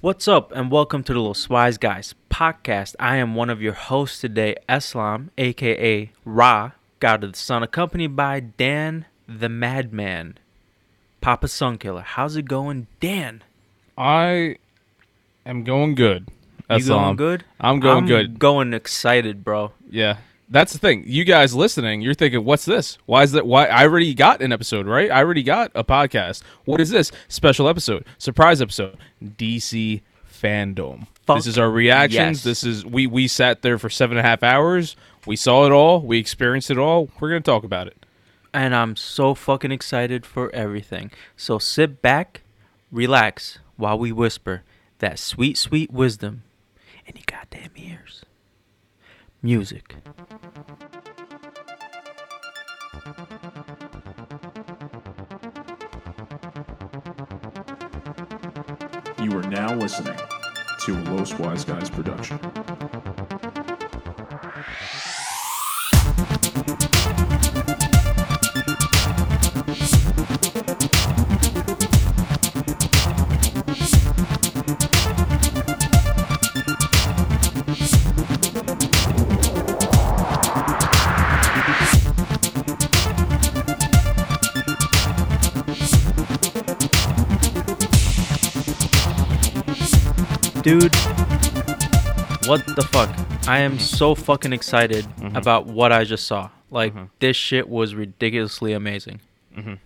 What's up, and welcome to the Los Wise Guys podcast. I am one of your hosts today, Eslam, aka Ra, God of the Sun, accompanied by Dan the Madman, Papa Sunkiller. How's it going, Dan? I am going good. You going good? I'm going I'm good. Going excited, bro. Yeah. That's the thing. You guys listening, you're thinking, "What's this? Why is that? Why I already got an episode, right? I already got a podcast. What is this? Special episode, surprise episode, DC fandom. Fuck this is our reactions. yes. This is we we sat there for seven and a half hours. We saw it all. We experienced it all. We're gonna talk about it. And I'm so fucking excited for everything. So sit back, relax, while we whisper that sweet, sweet wisdom in your goddamn ears. Music. You are now listening to Los Wise Guys production. Dude, what the fuck? I am so fucking excited about what I just saw. Like this shit was ridiculously amazing. Mhm.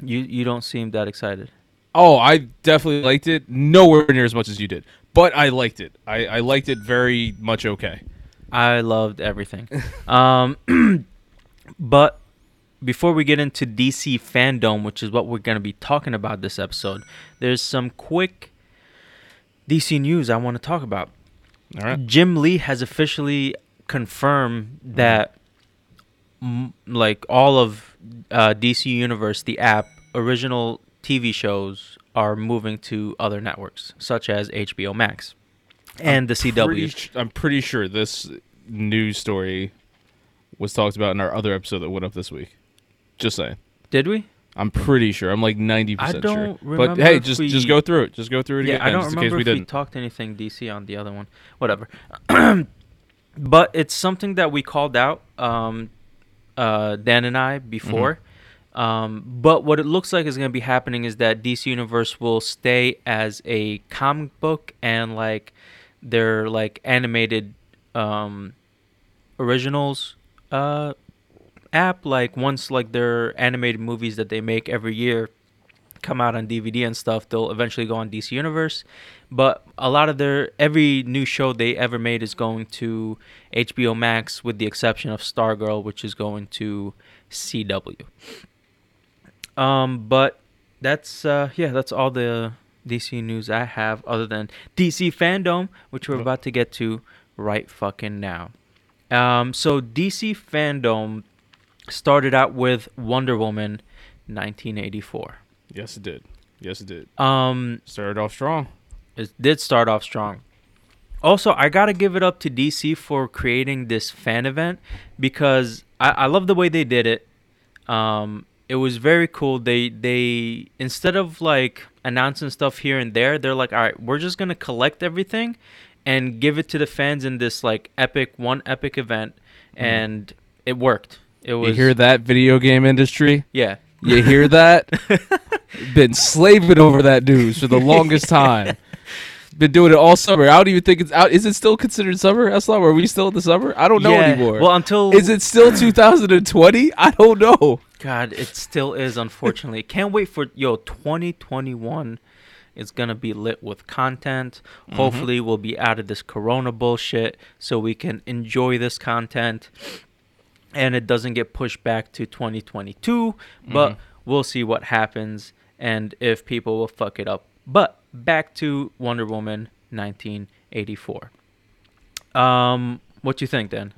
You you don't seem that excited. Oh, I definitely liked it. Nowhere near as much as you did, but I liked it. I, I liked it very much. Okay. I loved everything. um, but before we get into DC fandom, which is what we're going to be talking about this episode, there's some quick DC news I want to talk about. All right. Jim Lee has officially confirmed that m- like all of uh, DC Universe, the app, original TV shows are moving to other networks such as HBO Max and the CW. Pretty I'm pretty sure this news story was talked about in our other episode that went up this week. Just saying. Did we? I'm pretty sure. I'm like 90% I sure. don't But remember hey, just we- just go through it. Just go through it Yeah, again I don't just in remember case we if we talked anything DC on the other one. Whatever. but it's something that we called out, um, uh, Dan and I before. Mm-hmm. Um, but what it looks like is going to be happening is that DC Universe will stay as a comic book and like their like animated um, originals uh, app. Like once like their animated movies that they make every year come out on DVD and stuff, they'll eventually go on DC Universe. But a lot of their every new show they ever made is going to HBO Max, with the exception of Stargirl, which is going to CW. Um, but that's uh, yeah, that's all the DC news I have, other than DC fandom, which we're about to get to right fucking now. Um, so DC fandom started out with Wonder Woman, 1984. Yes, it did. Yes, it did. Um, Started off strong. it did start off strong. Also, I gotta give it up to DC for creating this fan event because I, I love the way they did it. Um, it was very cool. They they instead of like announcing stuff here and there, they're like, all right, we're just gonna collect everything and give it to the fans in this like epic one epic event, and it worked. It was You hear that, video game industry? yeah. You hear that? Been slaving over that news for the longest time. Been doing it all summer. I don't even think it's out. Is it still considered summer? Eslam? Are we still in the summer? I don't know Yeah. anymore. Well, until is it still 2020? I don't know. God, it still is, unfortunately. Can't wait for yo 2021 is gonna be lit with content. Mm-hmm. Hopefully, we'll be out of this Corona bullshit, so we can enjoy this content, and it doesn't get pushed back to 2022. But we'll see what happens and if people will fuck it up. But back to Wonder Woman 1984. Um, what do you think then?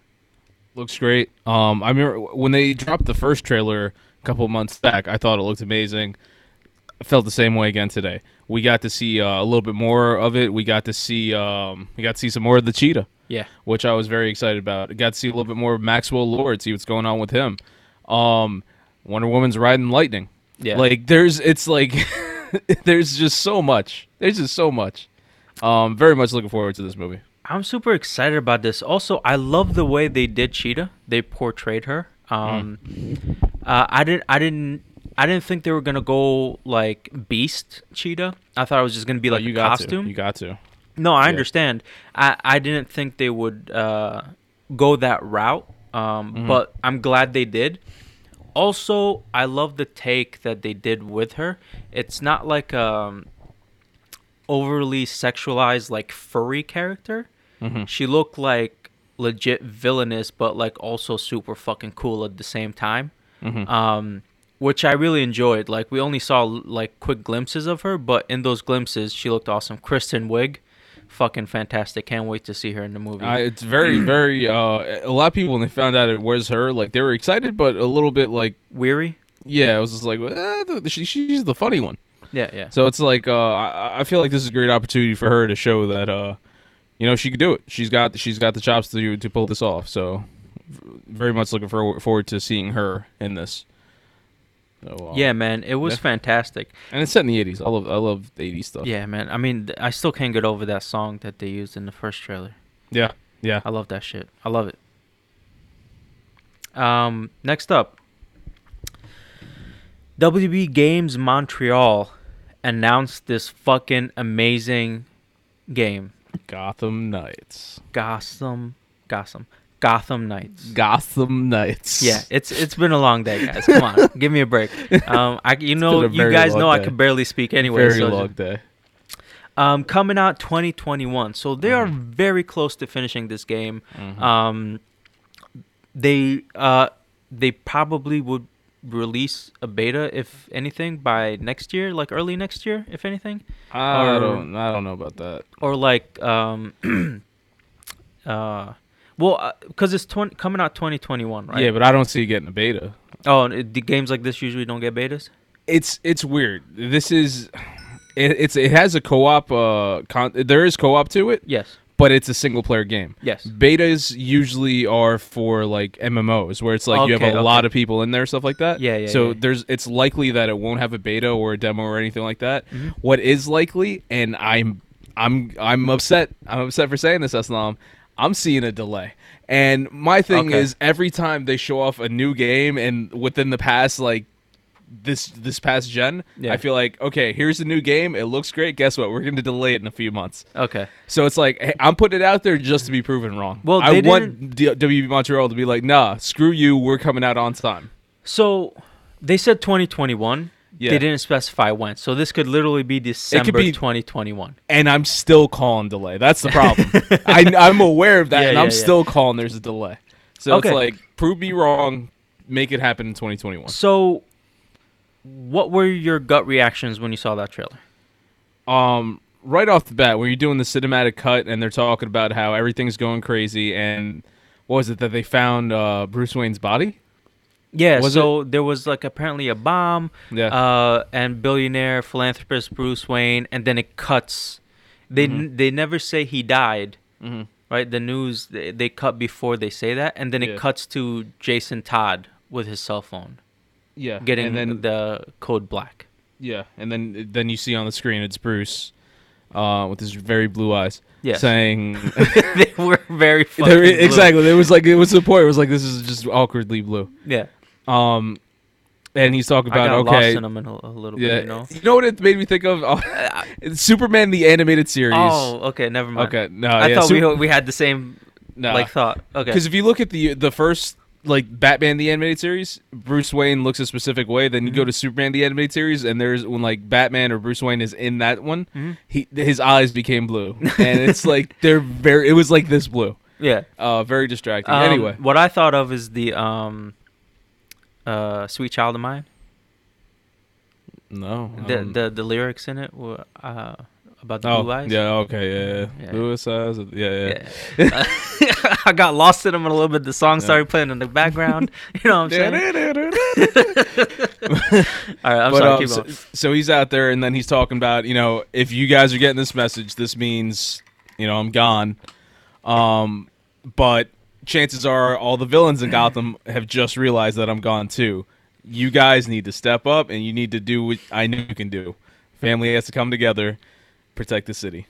Looks great. Um, I remember when they dropped the first trailer a couple months back. I thought it looked amazing. I felt the same way again today. We got to see uh, a little bit more of it. We got to see um, we got to see some more of the cheetah. Yeah. which I was very excited about. Got to see a little bit more of Maxwell Lord, see what's going on with him. Um, Wonder Woman's riding lightning. Yeah. Like there's, it's like there's just so much. There's just so much. Um, very much looking forward to this movie. I'm super excited about this. Also, I love the way they did Cheetah. They portrayed her. Um, uh, I didn't, I didn't, I didn't think they were gonna go like Beast Cheetah. I thought it was just gonna be Oh, like you a got costume. to. You got to. No, I Yeah. understand. I, I didn't think they would uh, go that route, um, Mhm. but I'm glad they did. Also, I love the take that they did with her. It's not like um overly sexualized, like furry character. Mhm. She looked like legit villainous, but like also super fucking cool at the same time. Mhm. Um, which I really enjoyed. Like we only saw like quick glimpses of her, but in those glimpses, she looked awesome. Kristen Wiig, fucking fantastic. Can't wait to see her in the movie. I, it's very, very. Uh, a lot of people when they found out it was her, like they were excited, but a little bit like, Weary? yeah, it was just like, eh, she, she's the funny one. Yeah, yeah. So it's like, uh, I, I feel like this is a great opportunity for her to show that, uh, you know, she could do it. She's got, she's got the chops to to pull this off. So, very much looking forward forward to seeing her in this. So, uh, Yeah, man, it was yeah. fantastic. and it's set in the '80s. I love, I love the '80s stuff. Yeah, man. I mean, I still can't get over that song that they used in the first trailer. yeah, yeah. I love that shit. I love it. Um, next up, WB Games Montreal announced this fucking amazing game, Gotham Knights. Gotham, Gotham, Gotham Knights. Gotham Knights. Yeah, it's it's been a long day, guys. Come on, give me a break. Um, I you know you guys know I can barely speak anyway. very so long day. um, coming out 2021. So they are Mm-hmm. very close to finishing this game. Mhm. Um, they uh, they probably would release a beta, if anything, by next year, like early next year, if anything, I or- don't, I don't know about that. or like um, uh, well, because it's 20, coming out 2021, right? Yeah, but I don't see it getting a beta. oh, it- the games like this usually don't get betas. It's it's weird. This is it, it's it has a co-op. Uh, con- there is co-op to it, Yes. but it's a single player game. Yes. Betas usually are for like MMOs, where it's like you have a okay. lot of people in there, stuff like that. Yeah, yeah, So yeah. there's it's likely that it won't have a beta or a demo or anything like that. Mhm. What is likely, and I'm I'm I'm upset. I'm upset for saying this, Aslam. I'm seeing a delay. And my thing Okay. is every time they show off a new game and within the past like this this past gen, Yeah. I feel like okay, here's a new game. It looks great. Guess what? We're going to delay it in a few months. Okay. So it's like hey, I'm putting it out there just to be proven wrong. Well, I want D- WB Montreal to be like, nah, screw you. We're coming out on time. So they said 2021. Yeah. They didn't specify when. So this could literally be December be- 2021. And I'm still calling delay. That's the problem. I, I'm aware of that, Yeah, and yeah, I'm still calling there's a delay. So Okay. it's like prove me wrong, make it happen in 2021. So what were your gut reactions when you saw that trailer? um right off the bat when you're doing the cinematic cut and they're talking about how everything's going crazy and what was it that they found uh Bruce Wayne's body? Yeah, Was so there was like apparently a bomb Yeah. uh and billionaire philanthropist Bruce Wayne and then it cuts they Mm-hmm. n- they never say he died, Mhm. right? The news they, they cut before they say that and then it Yeah. cuts to Jason Todd with his cell phone Yeah. getting and then the code black. yeah, and then then you see on the screen it's Bruce uh with his very blue eyes Yes. saying they were very There- exactly. It was like it was the point. It was like this is just awkwardly blue. Yeah. Um, and he's talking about lost okay, in them in a, a little yeah. bit, you know. You know what it made me think of? Oh, Superman the animated series. Oh, okay, never mind. okay. No, I yeah, thought Sup- we we had the same no. like thought. Okay. Because if you look at the the first like Batman the animated series, Bruce Wayne looks a specific way. Then you go Mm-hmm. to Superman the animated series, and there's when like Batman or Bruce Wayne is in that one, Mhm. he his eyes became blue, and it's like they're very. It was like this blue. Yeah. Uh, very distracting. Um, anyway, what I thought of is the um, uh, "Sweet Child of Mine." no. The um, the the lyrics in it were uh about the oh, blue eyes. yeah. Okay. Yeah. yeah. Yeah. Eyes. Yeah. Yeah. Yeah. I got lost in them a little bit. The song started playing in the background. You know what I'm saying? All right, I'm But, sorry. um, keep so, so he's out there, and then he's talking about, you know, if you guys are getting this message, this means, you know, I'm gone. Um, but chances are all the villains in Gotham have just realized that I'm gone too. You guys need to step up, and you need to do what I know you can do. Family has to come together, protect the city.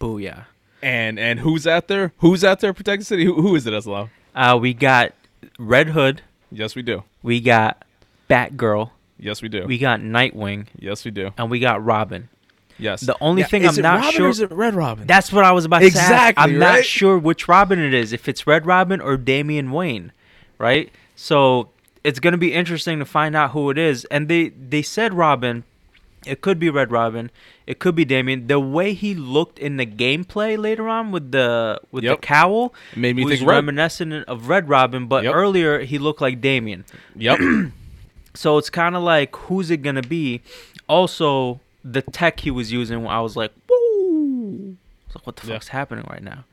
Booyah. And and who's out there? Who's out there protect the city? Who, who is it, Eslam? Uh, we got Red Hood. Yes, we do. We got Batgirl. Yes, we do. We got Nightwing. yes, we do. And we got Robin. Yes. The only thing is I'm it not Robin sure- Or is it Red Robin? That's what I was about to say. Exactly, I'm not sure which Robin it is. If it's Red Robin or Damian Wayne, right? So it's gonna be interesting to find out who it is. And they they said Robin. It could be Red Robin. It could be Damian. The way he looked in the gameplay later on with the with Yep. the cowl It made me was think Red. reminiscent of Red Robin, but Yep. earlier he looked like Damian. Yep. So it's kind of like who's it gonna be? Also, the tech he was using, I was like, woo! I was like, what the Yeah. fuck's happening right now?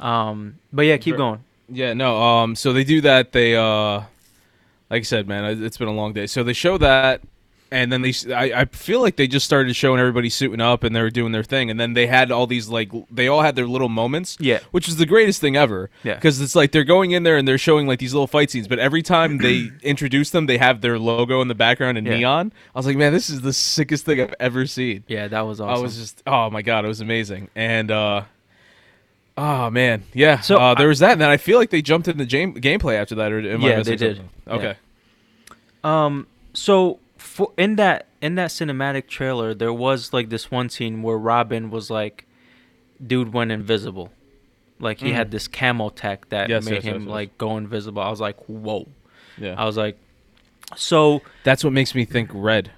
Um, but yeah, keep going. Yeah, no. Um, so they do that. They uh, like I said, man, it's been a long day. So they show that, and then they, I feel like they just started showing everybody suiting up and they were doing their thing, and then they had all these like, they all had their little moments. Yeah. which is the greatest thing ever. Yeah. because it's like they're going in there and they're showing like these little fight scenes, but every time they introduce them, they have their logo in the background in Yeah. neon. I was like, man, this is the sickest thing I've ever seen. Yeah, that was awesome. I was just, oh my god, it was amazing. And uh oh man, yeah. So, uh, there was that, and then I feel like they jumped into game gameplay after that, or Yeah, they did. something? Yeah. Okay, Um, so for in that in that cinematic trailer, there was like this one scene where Robin was like, dude went invisible, like he Mhm. had this camo tech that Yes, made yes, him yes. like go invisible. I was like, whoa. yeah. I was like, so That's what makes me think red.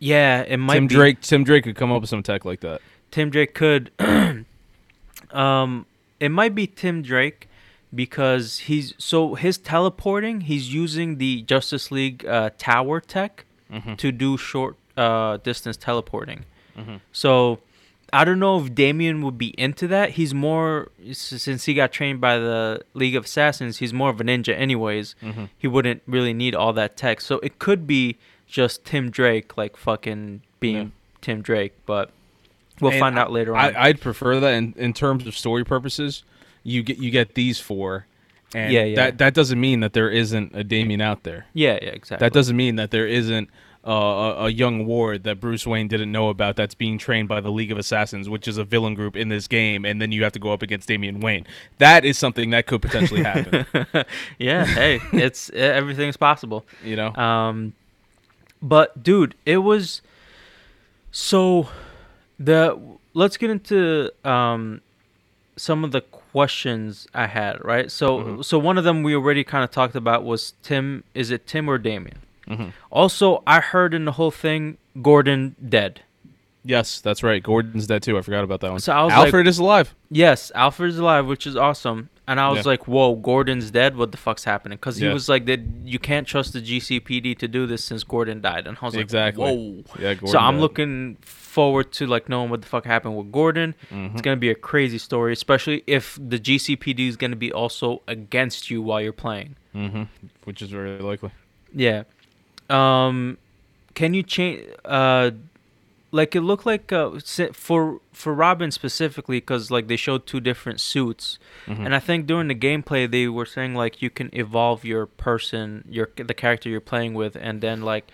yeah, it might Tim be Drake. Tim Drake could come up with some tech like that. Tim Drake could. um, it might be Tim Drake because he's so his teleporting. He's using the Justice League uh, tower tech Mhm. to do short uh, distance teleporting. Mhm. So I don't know if Damian would be into that. He's more since he got trained by the League of Assassins. He's more of a ninja, anyways. Mhm. He wouldn't really need all that tech. So it could be just Tim Drake, like fucking being Yeah. Tim Drake, but. We'll And find out later on. I, I'd prefer that in, in terms of story purposes. You get you get these four, and Yeah, yeah. that that doesn't mean that there isn't a Damian out there. Yeah, yeah, exactly. That doesn't mean that there isn't uh, a, a young Ward that Bruce Wayne didn't know about that's being trained by the League of Assassins, which is a villain group in this game, and then you have to go up against Damian Wayne. That is something that could potentially happen. yeah, hey, it's everything's possible. you know? Um, but dude, it was so the let's get into um some of the questions I had. Right, so Mhm. so one of them we already kind of talked about was Tim. Is it Tim or Damian? Mhm. Also, I heard in the whole thing Gordon dead. Yes, that's right. Gordon's dead too. I forgot about that one. So I was like- Alfred is alive. Yes, Alfred is alive, which is awesome. And I was Yeah. like, "Whoa, Gordon's dead! What the fuck's happening?" Because he Yeah. was like, "That you can't trust the GCPD to do this since Gordon died." And I was like, Exactly. "Whoa!" Yeah, Gordon so I'm died. looking forward to like knowing what the fuck happened with Gordon. Mhm. It's gonna be a crazy story, especially if the GCPD is gonna be also against you while you're playing. Mhm. Which is very likely. Yeah. Um, can you change? Uh, like it looked like uh, for for Robin specifically, because like they showed two different suits, Mhm. and I think during the gameplay they were saying like you can evolve your person, your the character you're playing with, and then like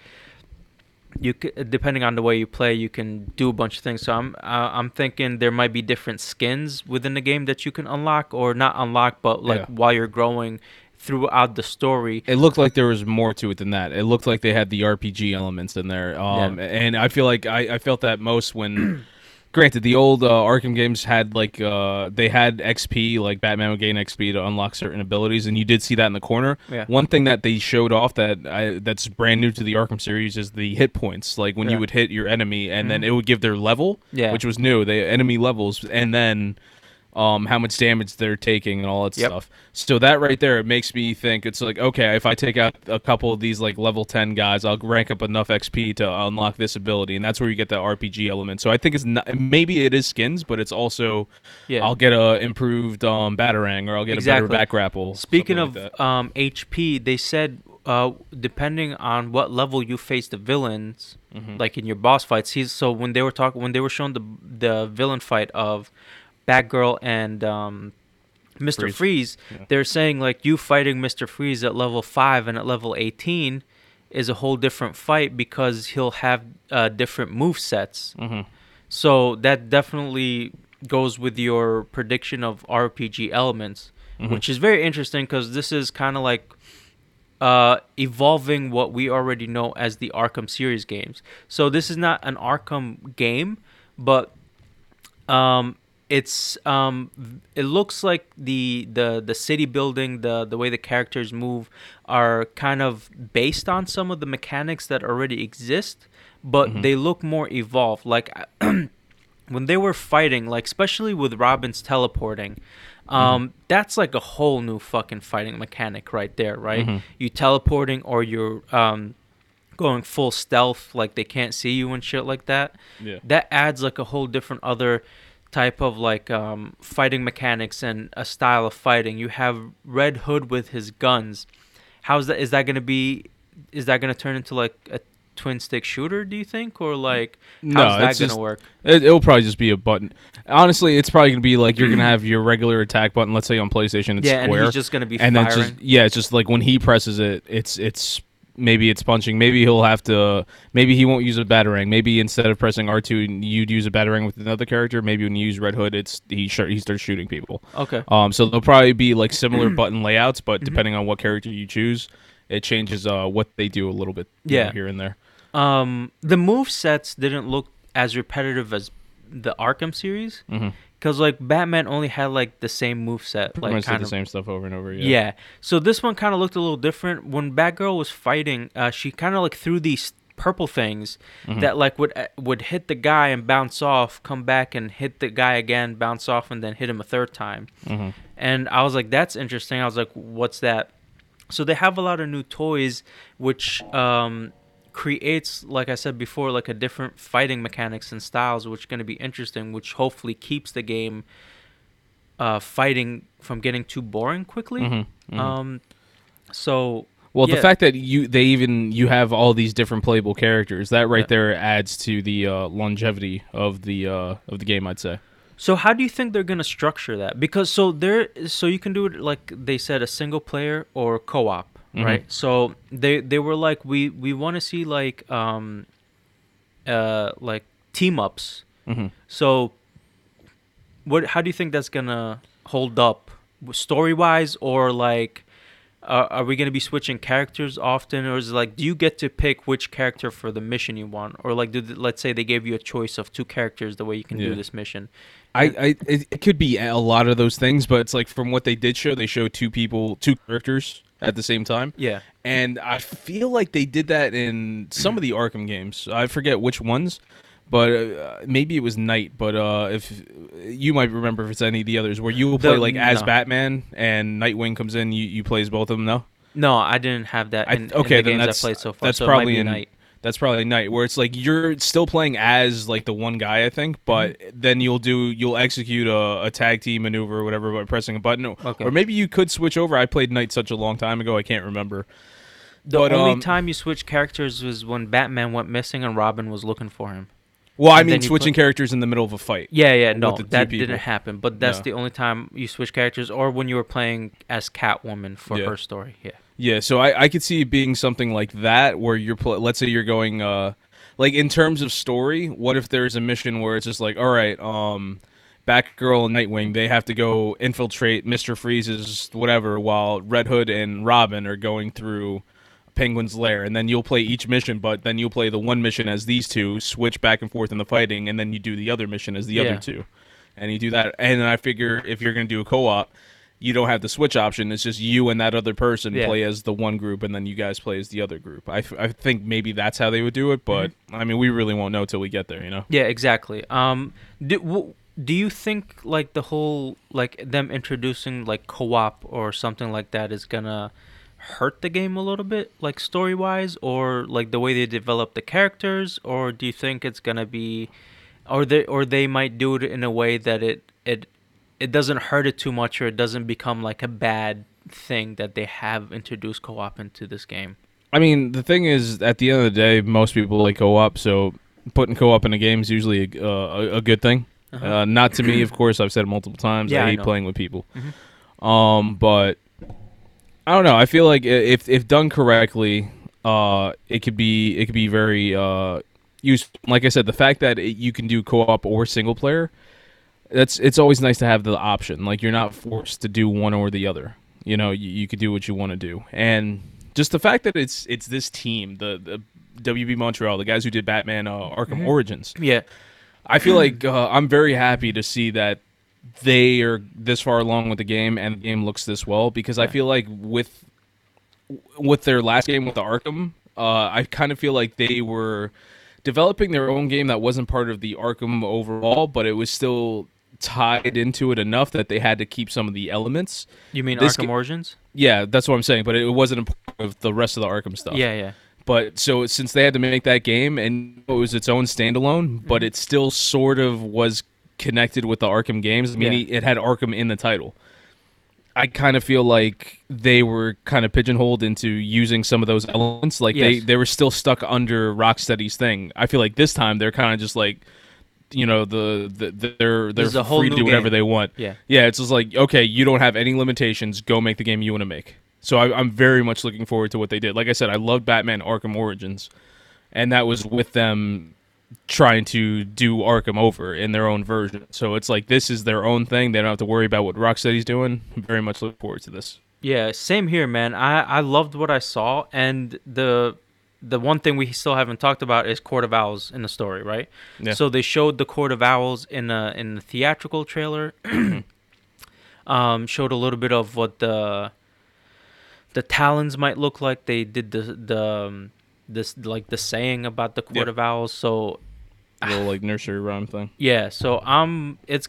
you c- depending on the way you play, you can do a bunch of things. So I'm uh, I'm thinking there might be different skins within the game that you can unlock, or not unlock, but like Yeah. while you're growing throughout the story. It looked like there was more to it than that. It looked like they had the RPG elements in there, um, Yeah. and I feel like I, I felt that most when, granted, the old uh, Arkham games had like uh, they had XP, like Batman would gain XP to unlock certain abilities, and you did see that in the corner. Yeah. One thing that they showed off that I, that's brand new to the Arkham series is the hit points. Like when Yeah. you would hit your enemy, and then Mhm. it would give their level, Yeah. which was new. The enemy levels, and then um, how much damage they're taking and all that Yep. stuff. So that right there, it makes me think it's like okay, if I take out a couple of these like level ten guys, I'll rank up enough XP to unlock this ability, and that's where you get the RPG element. So I think it's not maybe it is skins, but it's also Yeah. I'll get a improved um, batarang or I'll get Exactly. a better back grapple. Speaking of like um, HP, they said uh, depending on what level you face the villains, Mhm. like in your boss fights, he's so when they were talking when they were showing the the villain fight of Batgirl and um, Mister Freeze. Freeze, Yeah. they're saying like you fighting Mister Freeze at level five and at level eighteen is a whole different fight because he'll have uh, different move sets. Mhm. So that definitely goes with your prediction of RPG elements, Mhm. which is very interesting because this is kind of like uh, evolving what we already know as the Arkham series games. So this is not an Arkham game, but um, it's um, it looks like the the the city building, the the way the characters move are kind of based on some of the mechanics that already exist, but Mhm. they look more evolved. Like when they were fighting, like especially with Robin's teleporting, um, that's like a whole new fucking fighting mechanic right there, right? Mhm. You teleporting or you're um, going full stealth, like they can't see you and shit like that. Yeah. That adds like a whole different other type of like um, fighting mechanics and a style of fighting. You have Red Hood with his guns. How's that? Is that gonna be? Is that gonna turn into like a twin stick shooter? Do you think, or like No, how's that it's gonna work? It, it'll probably just be a button. Honestly, it's probably gonna be like you're gonna have your regular attack button. Let's say on PlayStation, it's yeah, square, and he's just gonna be and then firing. just yeah, it's just like when he presses it, it's it's maybe it's punching. Maybe he'll have to. Maybe he won't use a batarang. Maybe instead of pressing R two, you'd use a batarang with another character. Maybe when you use Red Hood, it's he sh- he starts shooting people. okay. Um, so there'll probably be like similar button layouts, Mm-hmm. but depending on what character you choose, it changes uh what they do a little bit. you know, Yeah. here and there. Um, the move sets didn't look as repetitive as the Arkham series, Mm-hmm. Because like Batman only had like the same move set, Pretty like kind the same stuff over and over. Yeah. Yeah. So this one kind of looked a little different. When Batgirl was fighting, uh, she kind of like threw these purple things Mhm. that like would uh, would hit the guy and bounce off, come back and hit the guy again, bounce off, and then hit him a third time. Mhm. And I was like, that's interesting. I was like, what's that? So they have a lot of new toys, which um, creates, like I said before, like a different fighting mechanics and styles, which is going to be interesting. Which hopefully keeps the game uh, fighting from getting too boring quickly. Mhm. Mhm. Um, so Well, Yeah. the fact that you they even you have all these different playable characters that right Yeah. there adds to the uh, longevity of the uh, of the game. I'd say. So how do you think they're gonna structure that? Because so there, so you can do it like they said, a single player or co-op, Mhm. right? So they they were like, we we want to see like um, uh, like team ups. Mm-hmm. So what? How do you think that's gonna hold up, story wise, or like? Uh, are we going to be switching characters often, or is it like, do you get to pick which character for the mission you want, or like, do th- let's say they gave you a choice of two characters, the way you can Yeah. do this mission? I, I it, it could be a lot of those things, but it's like from what they did show, they showed two people, two characters at the same time, Yeah. and I feel like they did that in some of the Arkham games. I forget which ones, but uh, maybe it was Knight. But uh, if you might remember if it's any of the others where you will play The- like as no. Batman and Nightwing comes in, you, you plays both of them. No, No, I didn't have that I- in, in okay, the then games I that's- played so far. that's so it might probably be in- Knight. That's probably Knight where it's like you're still playing as like the one guy, I think, but Mm-hmm. then you'll do you'll execute a, a tag team maneuver or whatever by pressing a button. Okay. Or maybe you could switch over. I played Knight such a long time ago, I can't remember. The but, only um, time you switch characters was when Batman went missing and Robin was looking for him. Well, I And mean switching put- characters in the middle of a fight. Yeah, yeah, no, With the two that people. didn't happen. But that's No. the only time you switch characters, or when you were playing as Catwoman for Yeah. her story. Yeah. Yeah, so I, I could see it being something like that where you're pl- let's say you're going uh like in terms of story, what if there's a mission where it's just like, all right, um Batgirl and Nightwing, they have to go infiltrate Mr. Freeze's whatever while Red Hood and Robin are going through Penguin's lair and then you'll play each mission but then you'll play the one mission as these two, switch back and forth in the fighting and then you do the other mission as the Yeah. other two. And you do that and I figure if you're going to do a co-op you don't have the switch option. It's just you and that other person Yeah. play as the one group, and then you guys play as the other group. I, f- I think maybe that's how they would do it, but Mm-hmm. I mean, we really won't know till we get there, you know. Yeah, exactly. Um, do, w- do you think like the whole like them introducing like co-op or something like that is gonna hurt the game a little bit, like story wise, or like the way they develop the characters, or do you think it's gonna be, or they or they might do it in a way that it it it doesn't hurt it too much, or it doesn't become like a bad thing that they have introduced co-op into this game. I mean, the thing is, at the end of the day, most people like co-op, so putting co-op in a game is usually a, uh, a, good thing. Uh-huh. Uh, not to me, of course. I've said it multiple times. Yeah, I I hate know. playing with people. Mhm. Um, but I don't know. I feel like if if done correctly, uh, it could be it could be very uh, useful. Like I said, the fact that it, you can do co-op or single player, that's it's always nice to have the option. Like you're not forced to do one or the other. You know, you, you could do what you want to do, and just the fact that it's it's this team, the the WB Montreal, the guys who did Batman uh, Arkham Origins. Yeah. I feel like uh, I'm very happy to see that they are this far along with the game and the game looks this well because I feel like with with their last game with the Arkham, uh, I kind of feel like they were developing their own game that wasn't part of the Arkham overall, but it was still tied into it enough that they had to keep some of the elements. You mean This Arkham ga- Origins? Yeah, that's what I'm saying, but it wasn't part of the rest of the Arkham stuff. Yeah, yeah. But so since they had to make that game and it was its own standalone, but mm-hmm. it still sort of was connected with the Arkham games. I mean, Yeah. it had Arkham in the title. I kind of feel like they were kind of pigeonholed into using some of those elements. Like they, they were still stuck under Rocksteady's thing. I feel like this time they're kind of just like, you know, the, the, the they're they're is a whole free to do whatever game. they want. Yeah. Yeah, it's just like okay, you don't have any limitations. Go make the game you want to make. So I, I'm very much looking forward to what they did. Like I said, I love Batman Arkham Origins, and that was with them trying to do Arkham over in their own version. So it's like this is their own thing. They don't have to worry about what Rocksteady's doing. I'm very much looking forward to this. Yeah, same here, man. I I loved what I saw, and the the one thing we still haven't talked about is Court of Owls in the story, right? Yeah. So they showed the Court of Owls in a in the theatrical trailer. um, showed a little bit of what the the talons might look like. They did the the um, this like the saying about the Court Yep. of Owls. So A little like nursery rhyme thing. yeah, so I'm it's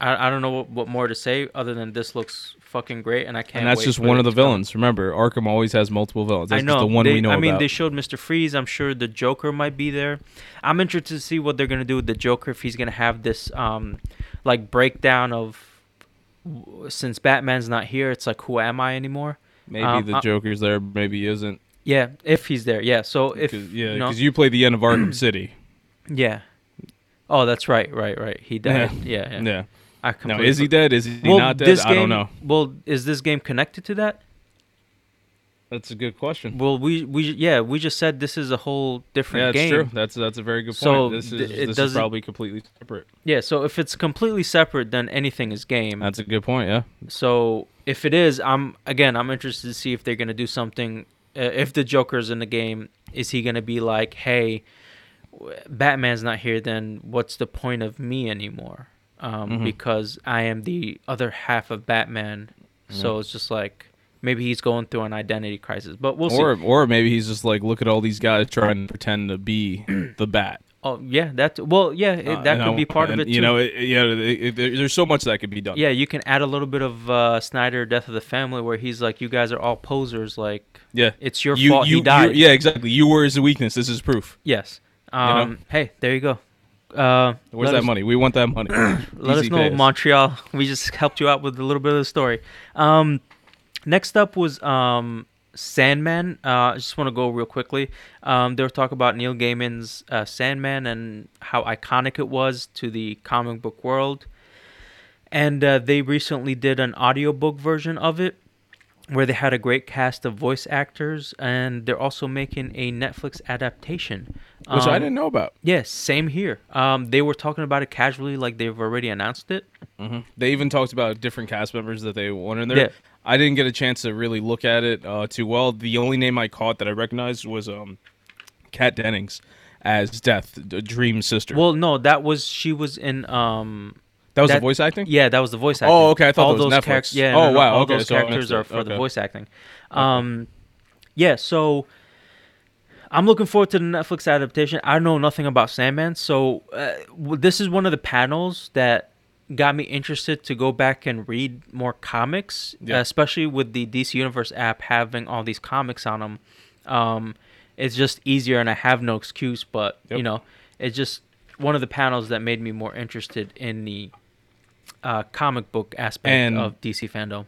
I, I don't know what, what more to say other than this looks fucking great, and I can't. And that's just one of the to come. villains. Remember, Arkham always has multiple villains. That's I know just the one they, we know I mean, about. they showed Mister Freeze. I'm sure the Joker might be there. I'm interested to see what they're gonna do with the Joker if he's gonna have this um, like breakdown of since Batman's not here. It's like who am I anymore? maybe um, the Joker's there, maybe he isn't. Yeah, if he's there. Yeah. So if 'Cause- yeah, you know- because you play the end of Arkham City. yeah. Oh, that's right, right, right. He died. Yeah, yeah. Yeah. I Now, is he dead? Is he well, not dead? this I don't know. Well, is this game connected to that? That's a good question. Well, we we yeah we just said this is a whole different game. Yeah, that's game. true. That's that's a very good point. So, this th- is it this is probably completely separate. Yeah, so if it's completely separate, then anything is game. That's a good point. Yeah. So if it is, I'm again, I'm interested to see if they're gonna do something. Uh, if the Joker's in the game, is he gonna be like, "Hey, Batman's not here, then what's the point of me anymore?" Um, Mhm. Because I am the other half of Batman. So it's just like maybe he's going through an identity crisis. But we'll or see. or maybe he's just like, look at all these guys trying to pretend to be the bat. Oh yeah, that well yeah, it, Uh, that you could know, be part of and, it too. You know, it, yeah. It, it, there- there's so much that could be done. Yeah, you can add a little bit of uh, Snyder Death of the Family where he's like, you guys are all posers. Like, Yeah. it's your you, fault you, he died. Yeah, exactly. You were his weakness. This is proof. Yes. know? Um, Hey, there you go. Uh, Where's that us, money? We want that money. Let us know. Montreal. We just helped you out with a little bit of the story. Um, next up was um, Sandman. Uh, I just want to go real quickly. Um, they were talking about Neil Gaiman's uh, Sandman and how iconic it was to the comic book world. And uh, they recently did an audiobook version of it where they had a great cast of voice actors and they're also making a Netflix adaptation. Which I Um, didn't know about. Yes, same here. Um, they were talking about it casually, like they've already announced it. hmm They even talked about different cast members that they wanted in there. Yeah. I didn't get a chance to really look at it uh, too well. The only name I caught that I recognized was um, Kat Dennings as Death, the Dream's sister. Well, no, that was she was in. Um, that was that- the voice acting. yeah, that was the voice acting. Oh, okay, I thought all those Netflix. charac- yeah, Oh, no, no, wow, All okay, those so characters are for the voice acting. Um, yeah, so I'm looking forward to the Netflix adaptation. I know nothing about Sandman, so uh, this is one of the panels that got me interested to go back and read more comics, Yeah. especially with the DC Universe app having all these comics on them. Um, it's just easier, and I have no excuse. But Yep. you know, it's just one of the panels that made me more interested in the uh, comic book aspect And- of DC fandom.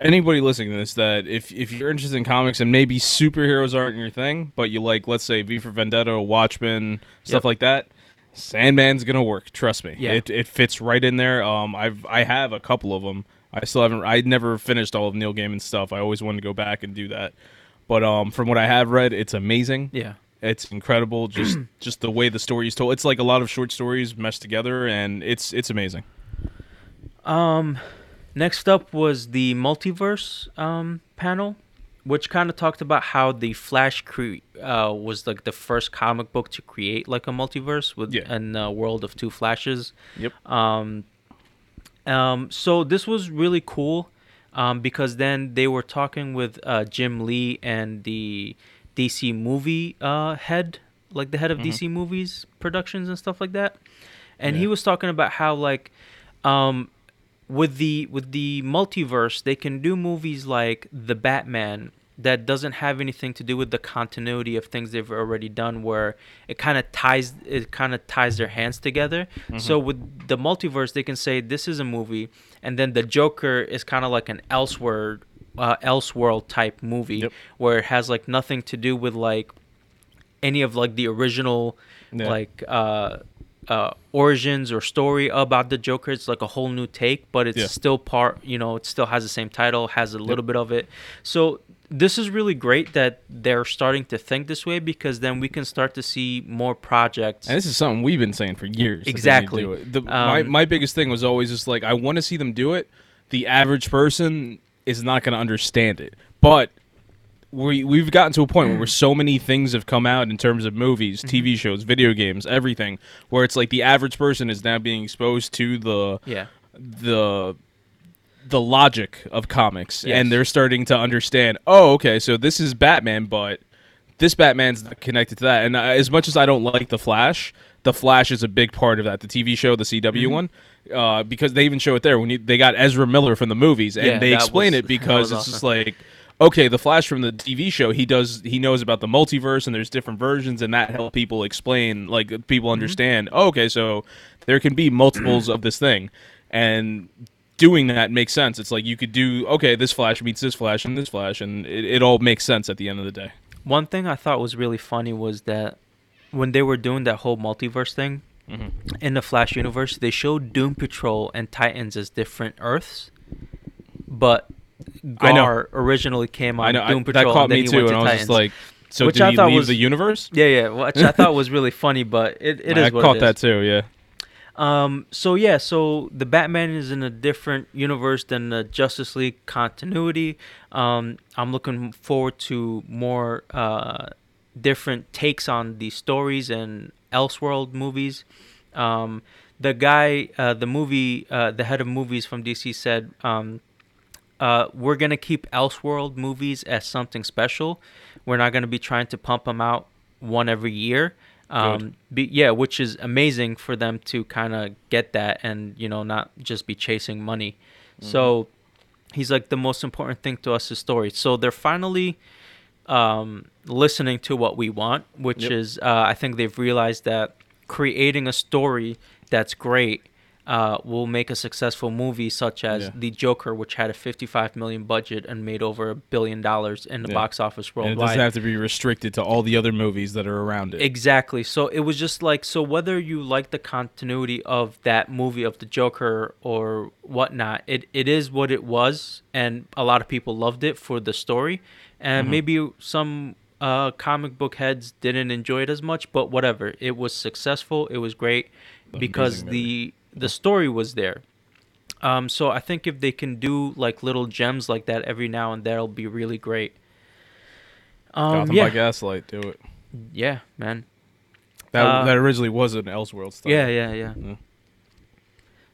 Anybody listening to this, that if if you're interested in comics and maybe superheroes aren't your thing, but you like, let's say V for Vendetta, Watchmen, stuff Yep. like that, Sandman's gonna work. Trust me. Yeah. It it fits right in there. Um, I've I have a couple of them. I still haven't. I never finished all of Neil Gaiman's stuff. I always wanted to go back and do that. but um, from what I have read, it's amazing. Yeah. It's incredible. Just just the way the story is told. It's like a lot of short stories meshed together, and it's it's amazing. Um, next up was the multiverse um, panel, which kind of talked about how the Flash cre- uh, was like the first comic book to create like a multiverse with Yeah. an uh, world of two Flashes. Yep. Um, um, so this was really cool um, because then they were talking with uh, Jim Lee and the DC movie uh, head, like the head of DC movies productions and stuff like that. And he was talking about how like um, with the with the multiverse they can do movies like the Batman that doesn't have anything to do with the continuity of things they've already done where it kind of ties it kind of ties their hands together so with the multiverse they can say this is a movie and then the joker is kind of like an elsewhere uh, elseworld type movie Yep. where it has like nothing to do with like any of like the original Yeah. like uh uh origins or story about the joker it's like a whole new take but it's Yeah. still part you know it still has the same title has a little bit of it so this is really great that they're starting to think this way because then we can start to see more projects And this is something we've been saying for years. that they need to Exactly. The, my Um, my biggest thing was always just like I want to see them do it. The average person is not going to understand it, but we we've gotten to a point where so many things have come out in terms of movies, Mm-hmm. TV shows, video games, everything, where it's like the average person is now being exposed to the yeah the the logic of comics Yes. and they're starting to understand oh okay so this is batman but this batman's connected to that and uh, as much as i don't like the flash the flash is a big part of that the tv show the cw Mm-hmm. one uh, because they even show it there when you, they got ezra miller from the movies and Yeah, they explain was- it because it's was just like okay the flash from the tv show he does he knows about the multiverse and there's different versions and that help people explain like people Mm-hmm. understand oh, okay so there can be multiples of this thing and doing that makes sense it's like you could do okay this flash meets this flash and this flash and it, it all makes sense at the end of the day One thing I thought was really funny was that when they were doing that whole multiverse thing Mm-hmm. in the Flash universe, they showed Doom Patrol and Titans as different Earths, but I know. Originally came on i know I, that caught and then me too and to i was Titans. just like so Which did I he thought leave was- the universe yeah, yeah, which I thought was really funny, but it, it is i caught that too yeah Um, so yeah, so the Batman is in a different universe than the Justice League continuity. Um, I'm looking forward to more uh, different takes on these stories and Elseworld movies. Um, the guy, uh, the movie, uh, the head of movies from DC said, um, uh, we're gonna keep Elseworld movies as something special. We're not gonna be trying to pump them out one every year. Um, be, yeah, which is amazing for them to kind of get that and you know not just be chasing money. So he's like the most important thing to us is story. So they're finally um, listening to what we want, which Yep. is uh, I think they've realized that creating a story that's great uh, will make a successful movie, such as Yeah. The Joker, which had a 55 million budget and made over a billion dollars in the Yeah. box office and it doesn't have to be restricted to all the other movies that are around it Exactly. So it was just like so whether you like the continuity of that movie of the Joker or whatnot, it, it is what it was and a lot of people loved it for the story. And Mm-hmm. maybe some uh, comic book heads didn't enjoy it as much, but whatever. It was successful. It was great because the the story was there. Um, so I think if they can do like little gems like that every now and then, it'll be really great. Um, gotham yeah, by gaslight do it yeah, man. that, Uh, that originally was an elseworld stuff Yeah, yeah, yeah. Yeah.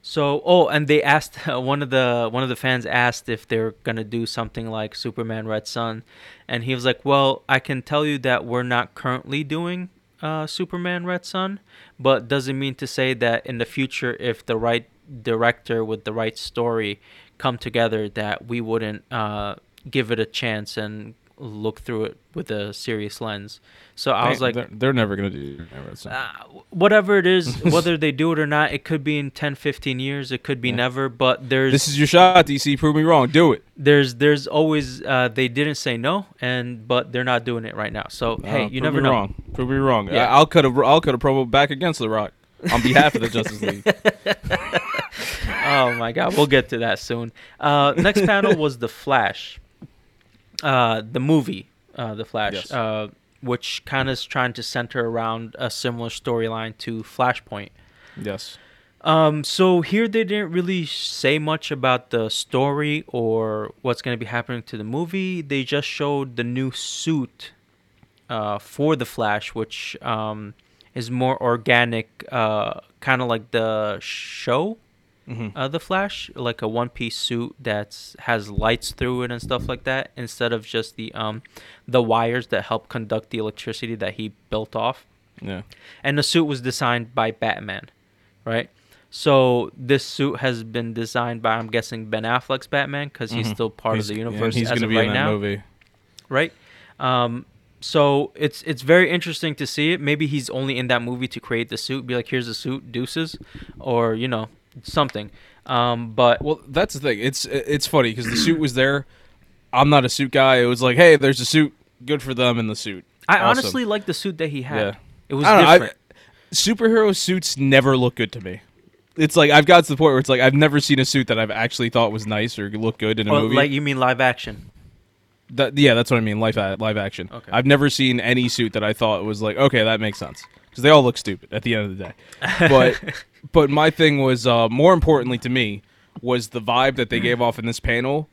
So, oh, and they asked one of the one of the fans asked if they're gonna do something like Superman Red Sun, and he was like, "Well, I can tell you that we're not currently doing uh, Superman Red Sun, but doesn't mean to say that in the future, if the right director with the right story come together, that we wouldn't uh, give it a chance and look through it with a serious lens." So I was like, they're, they're never gonna do so. uh, whatever it is, whether they do it or not, it could be in 10, 15 years, it could be Yeah. never, but there's this is your shot dc prove me wrong do it there's there's always uh, they didn't say no and but they're not doing it right now. So hey, Uh, you prove never me know. Wrong. Prove me wrong. Yeah. I- I'll cut a I'll cut a promo back against The Rock on behalf of the Justice League. oh my god, we'll get to that soon. Uh, next panel was the Flash, uh, the movie. uh, the Flash, Yes. uh, which kind of is trying to center around a similar storyline to Flashpoint. Yes. Um, so here they didn't really say much about the story or what's going to be happening to the movie. They just showed the new suit uh, for the Flash, which um, is more organic, uh, kind of like the show, Mhm. uh, the Flash, like a one-piece suit that has lights through it and stuff like that, instead of just the um, the wires that help conduct the electricity that he built off Yeah. and the suit was designed by Batman, right? So this suit has been designed by I'm guessing Ben Affleck's Batman because he's Mhm. still part He's- of the yeah, universe he's as gonna of be right in that now, movie. right? Um, so it's it's very interesting to see it. Maybe he's only in that movie to create the suit, be like, here's the suit, deuces, or you know something. Um, but Well, that's the thing. It's it's funny because the suit was there. I'm not a suit guy. It was like, hey, there's a suit. Good for them in the suit. I Awesome. honestly like the suit that he had. Yeah. It was I don't know, I- different. superhero suits never look good to me. It's like I've got to the point where it's like I've never seen a suit that I've actually thought was nice or looked good in a Or, movie. like you mean live action? That, yeah, that's what I mean. Live a- live action. Okay. I've never seen any suit that I thought was like, okay, that makes sense because they all look stupid at the end of the day. But but my thing was uh, more importantly to me was the vibe that they gave off in this panel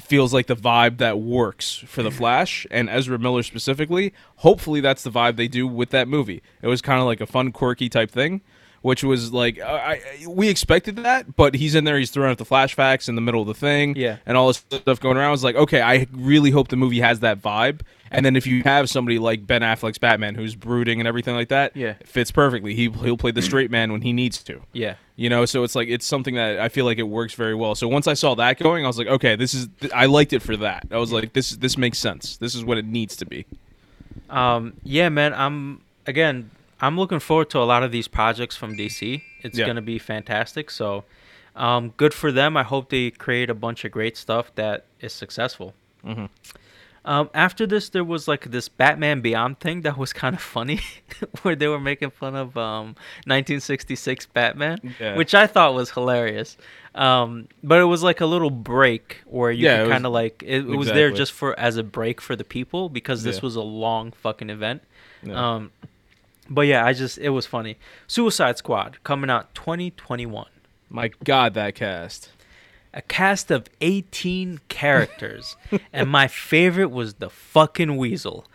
feels like the vibe that works for the Flash and Ezra Miller specifically. Hopefully, that's the vibe they do with that movie. It was kind of like a fun, quirky type thing. Which was like I, I- we expected that, but he's in there. He's throwing out the flashbacks in the middle of the thing, Yeah. and all this stuff going around. I was like, okay, I really hope the movie has that vibe. And then if you have somebody like Ben Affleck's Batman, who's brooding and everything like that, Yeah. it fits perfectly. He he'll play the straight man when he needs to. Yeah. You know, so it's like it's something that I feel like it works very well. So once I saw that going, I was like, okay, this is I liked it for that. I was like, this this makes sense. This is what it needs to be. Um, yeah, man. I'm again. I'm looking forward to a lot of these projects from DC. It's Yeah. gonna be fantastic. So, um, good for them. I hope they create a bunch of great stuff that is successful. Mhm. Um, after this, there was like this Batman Beyond thing that was kind of funny, where they were making fun of um, 1966 Batman, Yeah. which I thought was hilarious. Um, but it was like a little break where you Yeah, it could was- kind of like it, it was there just for as a break for the people because this Yeah. was a long fucking event. Um, but yeah, I just it was funny. Suicide Squad coming out 2021. My God, that cast. A cast of 18 characters, and my favorite was the fucking Weasel.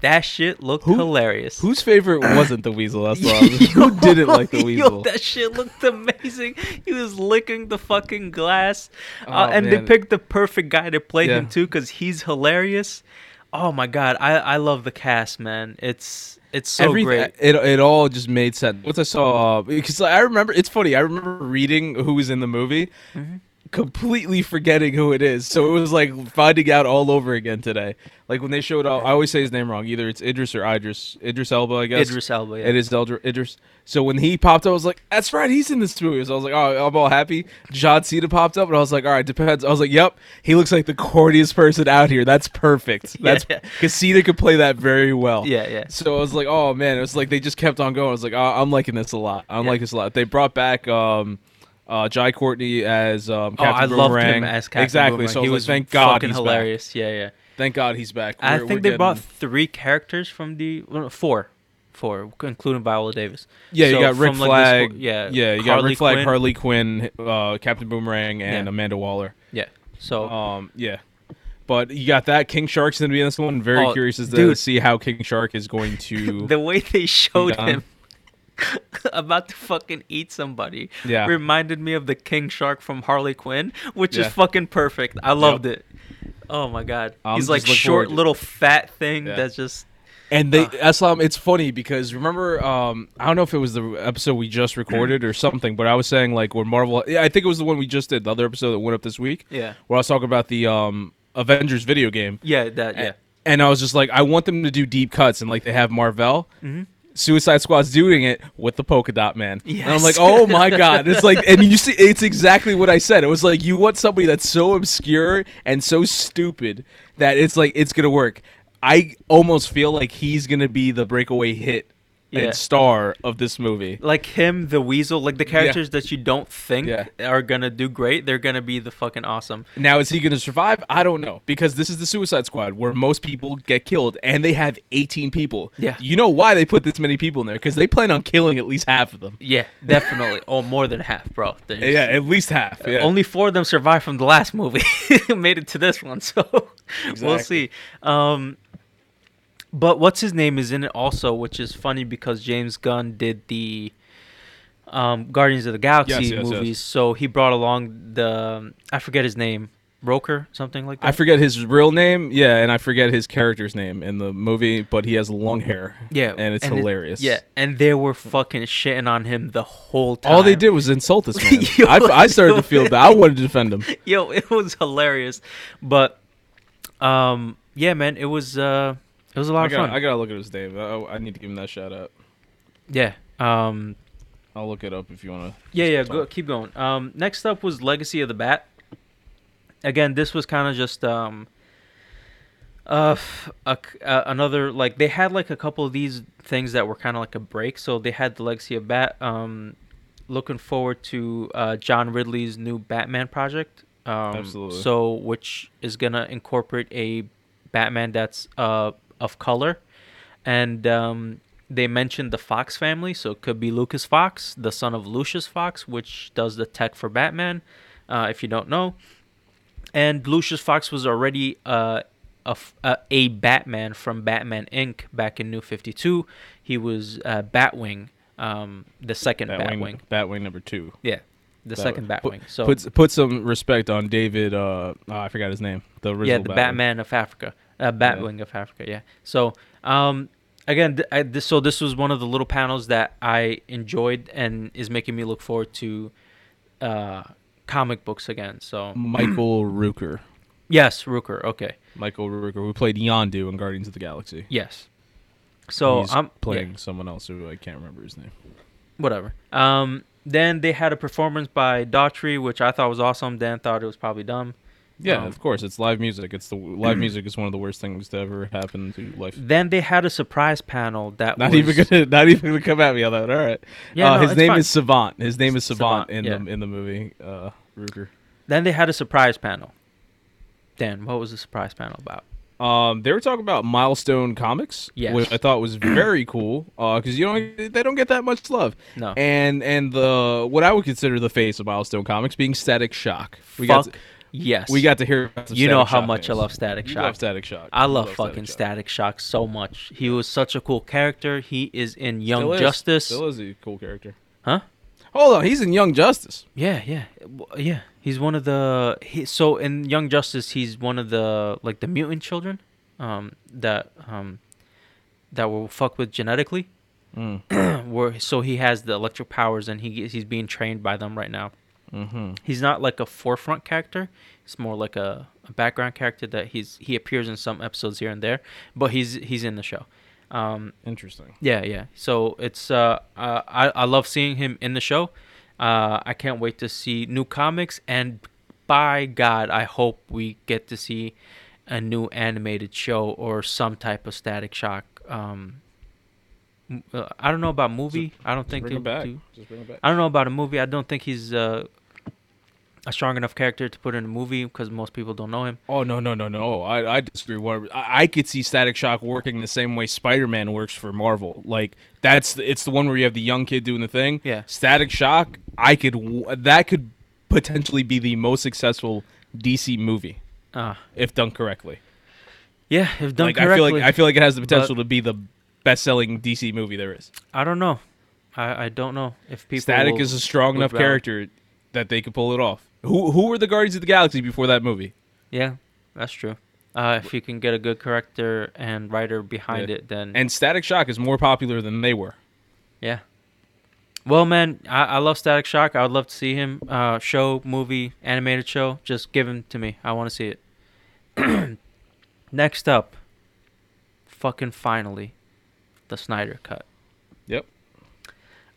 That shit looked Who- hilarious. Whose favorite wasn't the weasel? That's what I was, who didn't like the Yo, weasel? that shit looked amazing. He was licking the fucking glass, uh, Oh, and they picked the perfect guy to play him too because he's hilarious. Oh my god, I I love the cast, man. It's it's so Everything- great. It it all just made sense. Once I saw, uh, because I remember, it's funny. I remember reading who was in the movie, Mm-hmm. Completely forgetting who it is. So it was like finding out all over again today. Like when they showed up, I always say his name wrong. Either it's Idris or Idris. Idris Elba, I guess. Idris Elba. Yeah. It is Eldr- Idris. So when he popped up, I was like, "That's right, he's in this movie." So I was like, "Oh, I'm all happy." John Cena popped up, and I was like, "All right, depends." I was like, "Yep, he looks like the corniest person out here. That's perfect. That's Yeah. because Cena could play that very well." Yeah, yeah. So I was like, "Oh man!" It was like they just kept on going. I was like, oh, "I'm liking this a lot. I'm Yeah. liking this a lot." They brought back um, uh, Jai Courtney as um, Oh, Captain I loved Boomerang. him as Captain exactly. Boomerang. So he was, "Thank God fucking hilarious. Yeah, yeah. Thank God he's back." I We're- think we're they brought getting- three characters from the well, four, four, including Viola Davis. Yeah, you got Rick from, like, Flag. this- yeah, yeah, you got Rick Flag, Quinn. Harley Quinn, uh, Captain Boomerang, and Yeah. Amanda Waller. Yeah. So Um, yeah. But you got that. King Shark's gonna be in this one. Very Oh, curious as to dude. see how King Shark is going to. the way they showed him about to fucking eat somebody Yeah. reminded me of the King Shark from Harley Quinn, which Yeah. is fucking perfect. I loved it. Oh my god. I'm He's like short little fat thing Yeah. that's just and they, Uh. It's funny because remember, um, I don't know if it was the episode we just recorded or something, but I was saying like when Marvel, yeah, I think it was the one we just did, the other episode that went up this week, yeah. where I was talking about the um Avengers video game, Yeah, that yeah. and I was just like, I want them to do deep cuts and like they have Marvel. Mhm. Suicide Squad's doing it with the polka dot man. And I'm like, oh my god. It's like and you see it's exactly what I said. It was like you want somebody that's so obscure and so stupid that it's like it's gonna work. I almost feel like he's gonna be the breakaway hit Yeah. and star of this movie. like him, the Weasel, like the characters that you don't think Yeah. are gonna do great, they're gonna be the fucking awesome. Now, is he to survive? I don't know because this is the Suicide Squad where most people get killed, and they have 18 people. Yeah. you know why they put this many people in there? Because they plan on killing at least half of them. Yeah, definitely. or more than half, bro. There's- Yeah, at least half. Yeah. Only four of them survived from the last movie, made it to this one. So we'll see. Um, but what's his name is in it also, which is funny because James Gunn did the um, Guardians of the Galaxy Yes, yes, yes. movies, so he brought along the I forget his name, Rooker, something like that. I forget his real name. Yeah, and I forget his character's name in the movie, but he has long hair. Yeah, and it's it- hilarious. yeah, and they were fucking shitting on him the whole time. All they did was insult this man. Yo, I, I started to feel bad. I wanted to defend him. yo it was hilarious but um yeah man it was uh it was a lot I of gotta, fun I gotta look at his name. I, I need to give him that shout out. yeah um I'll look it up if you want to. yeah yeah go, keep going um next up was legacy of the bat again this was kind of just um uh, a, uh another like they had like a couple of these things that were kind of like a break so they had the legacy of bat um looking forward to uh john ridley's new batman project um Absolutely. so which is gonna incorporate a batman that's uh of color and um they mentioned the Fox family, so it could be Lucas Fox, the son of Lucius Fox, which does the tech for Batman. Uh, if you don't know, and Lucius Fox was already uh, a, a, Batman from Batman Inc. back in New Fifty Two. He was uh, Batwing, um, the second Batwing. Batwing, Batwing number two. Yeah, the second Put- Batwing. so Put put some respect on David. Uh, oh, I forgot his name. The original. yeah, the. Batman of Africa, uh, Batwing of Africa. Yeah. So, um, again, th- I, this, so this was one of the little panels that I enjoyed and is making me look forward to uh, comic books again. So, Michael Rooker. yes, Rooker. Okay. Michael Rooker, who played Yondu in Guardians of the Galaxy. Yes. So He's I'm playing yeah, someone else who I can't remember his name. whatever. Um, then they had a performance by Daughtry, which I thought was awesome. Dan thought it was probably dumb. Yeah, Um, of course. It's live music. It's the live music is one of the worst things to ever happen to life. Then they had a surprise panel that Not was, even gonna, not even gonna come at me on that. All right. Yeah, uh, no, his name fine. is Savant. His name is Savant, Savant, in yeah. the in the movie. Uh, Rooker. Then they had a surprise panel. Dan, what was the surprise panel about? Um, they were talking about Milestone Comics, Yes. which I thought was very cool. Uh, because you don't they don't get that much love. No. And and the what I would consider the face of Milestone Comics being Static Shock. We Fuck got to, yes. we got to hear. You know how much I love Static You Shock. love Static Shock. I You love, Static fucking Shock. Static Shock so much. He was such a cool character. He is in Young Still is. Justice. Still is a cool character. Huh? Hold on, he's in Young Justice. Yeah, yeah, yeah. He's one of the. He, so in Young Justice, he's one of the like the mutant children, um, that um, that were fucked with genetically. Mm. Where so he has the electric powers and he he's being trained by them right now. Mm-hmm. He's not like a forefront character. He's more like a, a background character that he's he appears in some episodes here and there, but he's he's in the show. Um, Interesting. yeah, yeah. So it's uh, uh I I love seeing him in the show. Uh, I can't wait to see new comics and by God, I hope we get to see a new animated show or some type of Static Shock. Um, uh, I don't know about movie. I don't think Bring they him back. do. Just bring him back. I don't know about a movie. I don't think he's uh, a strong enough character to put in a movie because most people don't know him. Oh no no no no! I I disagree. I, I could see Static Shock working the same way Spider Man works for Marvel. Like that's the, it's the one where you have the young kid doing the thing. Yeah. Static Shock. I could that could potentially be the most successful DC movie Uh, if done correctly. yeah, if done like correctly. I feel like I feel like it has the but- potential to be the best selling DC movie there is. I don't know. I, I don't know if people. Static will- is a strong enough character that they could pull it off. Who who were the Guardians of the Galaxy before that movie? Yeah, that's true. Uh, if you can get a good character and writer behind Yeah. it, then And Static Shock is more popular than they were. yeah. Well, man, I, I love Static Shock. I would love to see him uh, show, movie, animated show. Just give him to me. I want to see it. Next up, fucking finally, the Snyder Cut. Yep.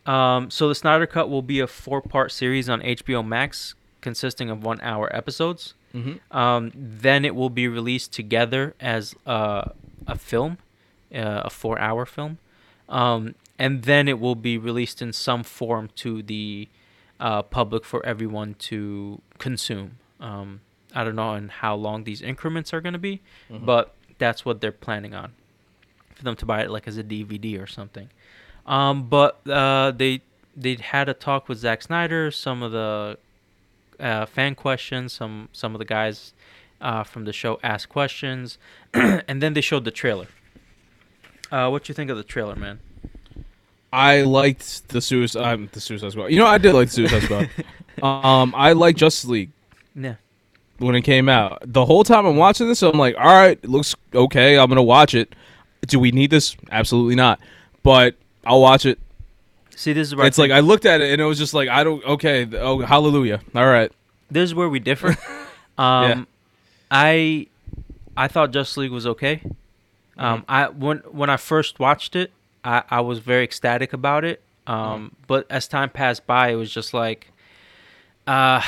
Um, so the Snyder Cut will be a four-part series on HBO Max, consisting of one-hour episodes. Mm-hmm. Um, then it will be released together as uh, a film, uh, a four-hour film. Um, and then it will be released in some form to the uh, public for everyone to consume. Um, I don't know in how long these increments are going to be, Mm-hmm. but that's what they're planning on for them to buy it like as a DVD or something. Um, but uh, they they had a talk with Zack Snyder, some of the uh, fan questions, some some of the guys uh, from the show asked questions, and then they showed the trailer. Uh, what you think of the trailer, man? I liked the Suicide, um, the Suicide Squad. You know, I did like the Suicide Squad. um, I like Justice League Yeah, when it came out. The whole time I'm watching this, I'm like, all right, it looks okay. I'm gonna watch it. Do we need this? Absolutely not. But I'll watch it. see, this is where It's I like I looked at it and it was just like I don't. Okay, oh hallelujah. All right. this is where we differ. um, I I thought Justice League was okay. Um, I when when I first watched it, I, I was very ecstatic about it. Um, but as time passed by, it was just like, uh,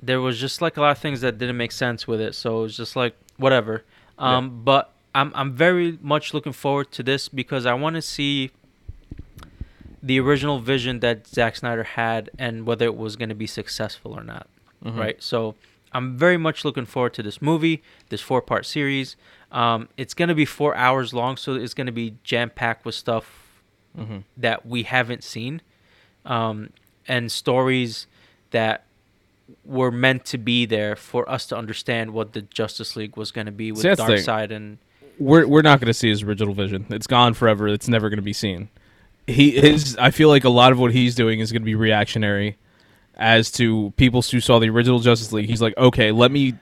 there was just like a lot of things that didn't make sense with it. So it was just like whatever. Um, but I'm I'm very much looking forward to this because I want to see the original vision that Zack Snyder had and whether it was going to be successful or not. Mhm. Right. So I'm very much looking forward to this movie, this four part series. Um, it's going to be four hours long, so it's going to be jam packed with stuff Mhm. that we haven't seen um, and stories that were meant to be there for us to understand what the Justice League was going to be with See, that's the thing. Darkseid and We're we're not gonna see his original vision. It's gone forever. It's never gonna be seen. He his. I feel like a lot of what he's doing is gonna be reactionary, as to people who saw the original Justice League. He's like, okay, let me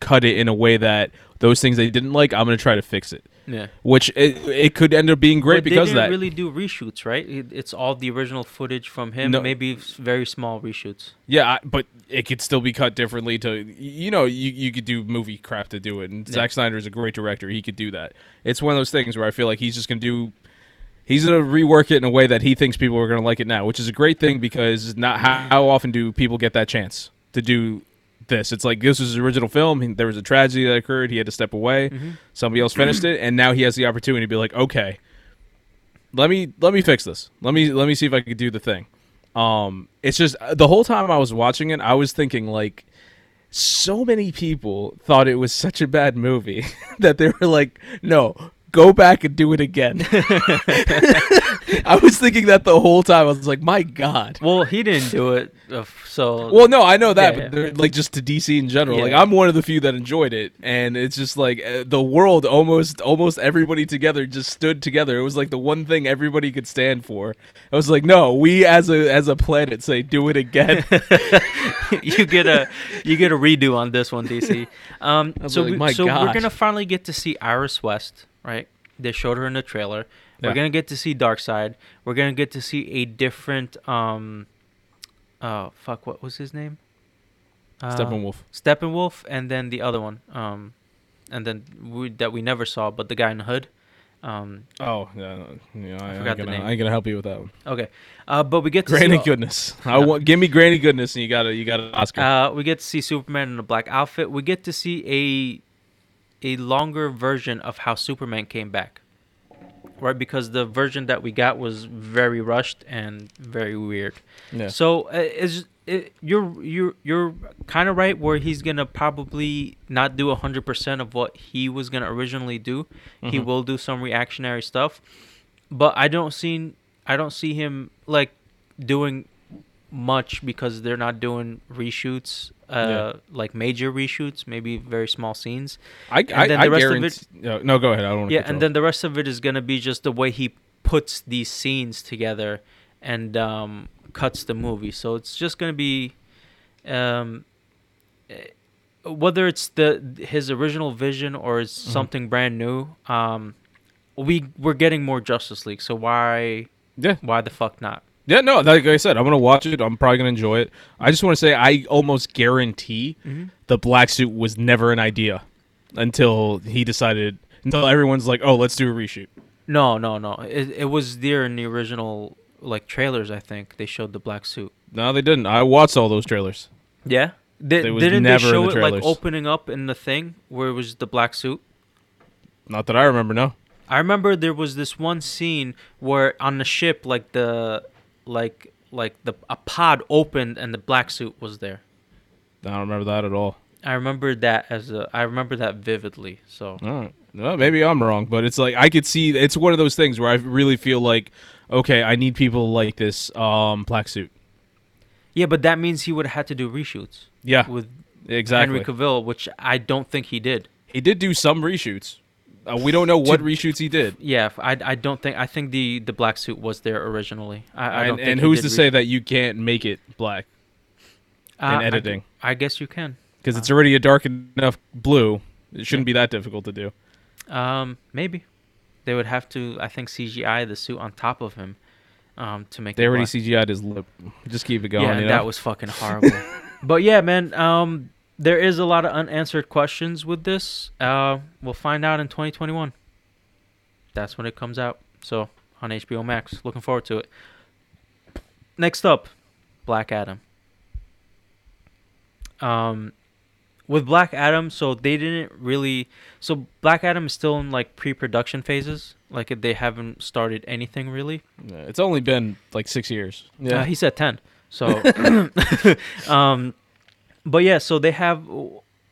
cut it in a way that those things they didn't like, I'm gonna try to fix it. Yeah. Which it, it could end up being great But because they didn't that. really do reshoots, right? It, it's all the original footage from him. No. Maybe very small reshoots. Yeah, I- but it could still be cut differently. To you know, you you could do movie crap to do it, and Yeah. Zack Snyder is a great director. He could do that. It's one of those things where I feel like he's just gonna do. He's gonna rework it in a way that he thinks people are gonna like it now, which is a great thing because not how, how often do people get that chance to do this? It's like this was his original film. he- There was a tragedy that occurred. He had to step away. Somebody else finished it, and now he has the opportunity to be like, okay, let me let me fix this. Let me let me see if I could do the thing. Um, it's just the whole time I was watching it, I was thinking like, so many people thought it was such a bad movie that they were like, no, go back and do it again. I was thinking that the whole time. I was like, my god. Well, he didn't do it, uh, so Well, no, I know that, Yeah, but like just to DC in general. Like I'm one of the few that enjoyed it, and it's just like uh, the world almost, almost everybody together just stood together. It was like the one thing everybody could stand for. I was like, no, we as a as a planet say, do it again. you get a you get a redo on this one, DC. Um, so like, we, my so we're gonna finally get to see Iris West, right? They showed her in the trailer. We're gonna get to see Darkseid. We're gonna get to see a different um, oh fuck, what was his name? Uh, Steppenwolf. Steppenwolf, and then the other one, um, and then we, that we never saw, but the guy in the hood. Um, Oh, yeah, no, yeah, I, I, forgot the gonna, name. I ain't gonna help you with that one. okay, uh, but we get to Granny see, goodness. I want give me Granny goodness, and you got to you got an Oscar. Uh, we get to see Superman in a black outfit. We get to see a a longer version of how Superman came back. Right, because the version that we got was very rushed and very weird. yeah. So uh, is it, you're you're you're kind of right where he's gonna probably not do hundred percent of what he was gonna originally do. He Mhm. will do some reactionary stuff, but I don't see I don't see him like doing much because they're not doing reshoots, uh, Yeah. like major reshoots, maybe very small scenes. I, I, then I the rest of guarantee. no, no, go ahead. I don't. Yeah, and then the rest of it is gonna be just the way he puts these scenes together and um, cuts the movie. So it's just gonna be, um, eh, whether it's the his original vision or it's Mm-hmm. something brand new. Um, we we're getting more Justice League, so why yeah, why the fuck not? Yeah. No, like I said, I'm gonna watch it. I'm probably gonna enjoy it. I just want to say, I almost guarantee Mhm. the black suit was never an idea until he decided. Until everyone's like, "Oh, let's do a reshoot." No, no, no. It it was there in the original like trailers. I think they showed the black suit. No, they didn't. I watched all those trailers. Yeah. Was didn't never they show the it like opening up in the thing where it was the black suit? Not that I remember. No. I remember there was this one scene where on the ship, like the, like like the a pod opened and the black suit was there. I don't remember that at all. I remember that as a. I remember that vividly. So right. Well, maybe I'm wrong, but it's like I could see it's one of those things where I really feel like, okay, I need people like this um black suit. yeah, but that means he would have had to do reshoots Yeah, with exactly. Henry Cavill, which I don't think he did. he did do some reshoots. Uh, we don't know what reshoots he did. Yeah, I, I don't think I think the the black suit was there originally. I, I don't and think and who's to say that you can't make it black Uh, in I editing? I, guess you can. because it's already a dark enough blue. It shouldn't be that difficult to do. Um, maybe they would have to. I think CGI the suit on top of him, um, to make. They already black. CGI'd his lip. Just keep it going. yeah, you know? that was fucking horrible. but yeah, man. Um, there is a lot of unanswered questions with this. Uh, we'll find out in 2021. That's when it comes out. So on HBO Max. Looking forward to it. Next up, Black Adam. Um, with Black Adam, so they didn't really. So Black Adam is still in like pre-production phases. Like they haven't started anything really. Yeah, it's only been like six years. Uh, he said 10. So, um, but yeah, so they have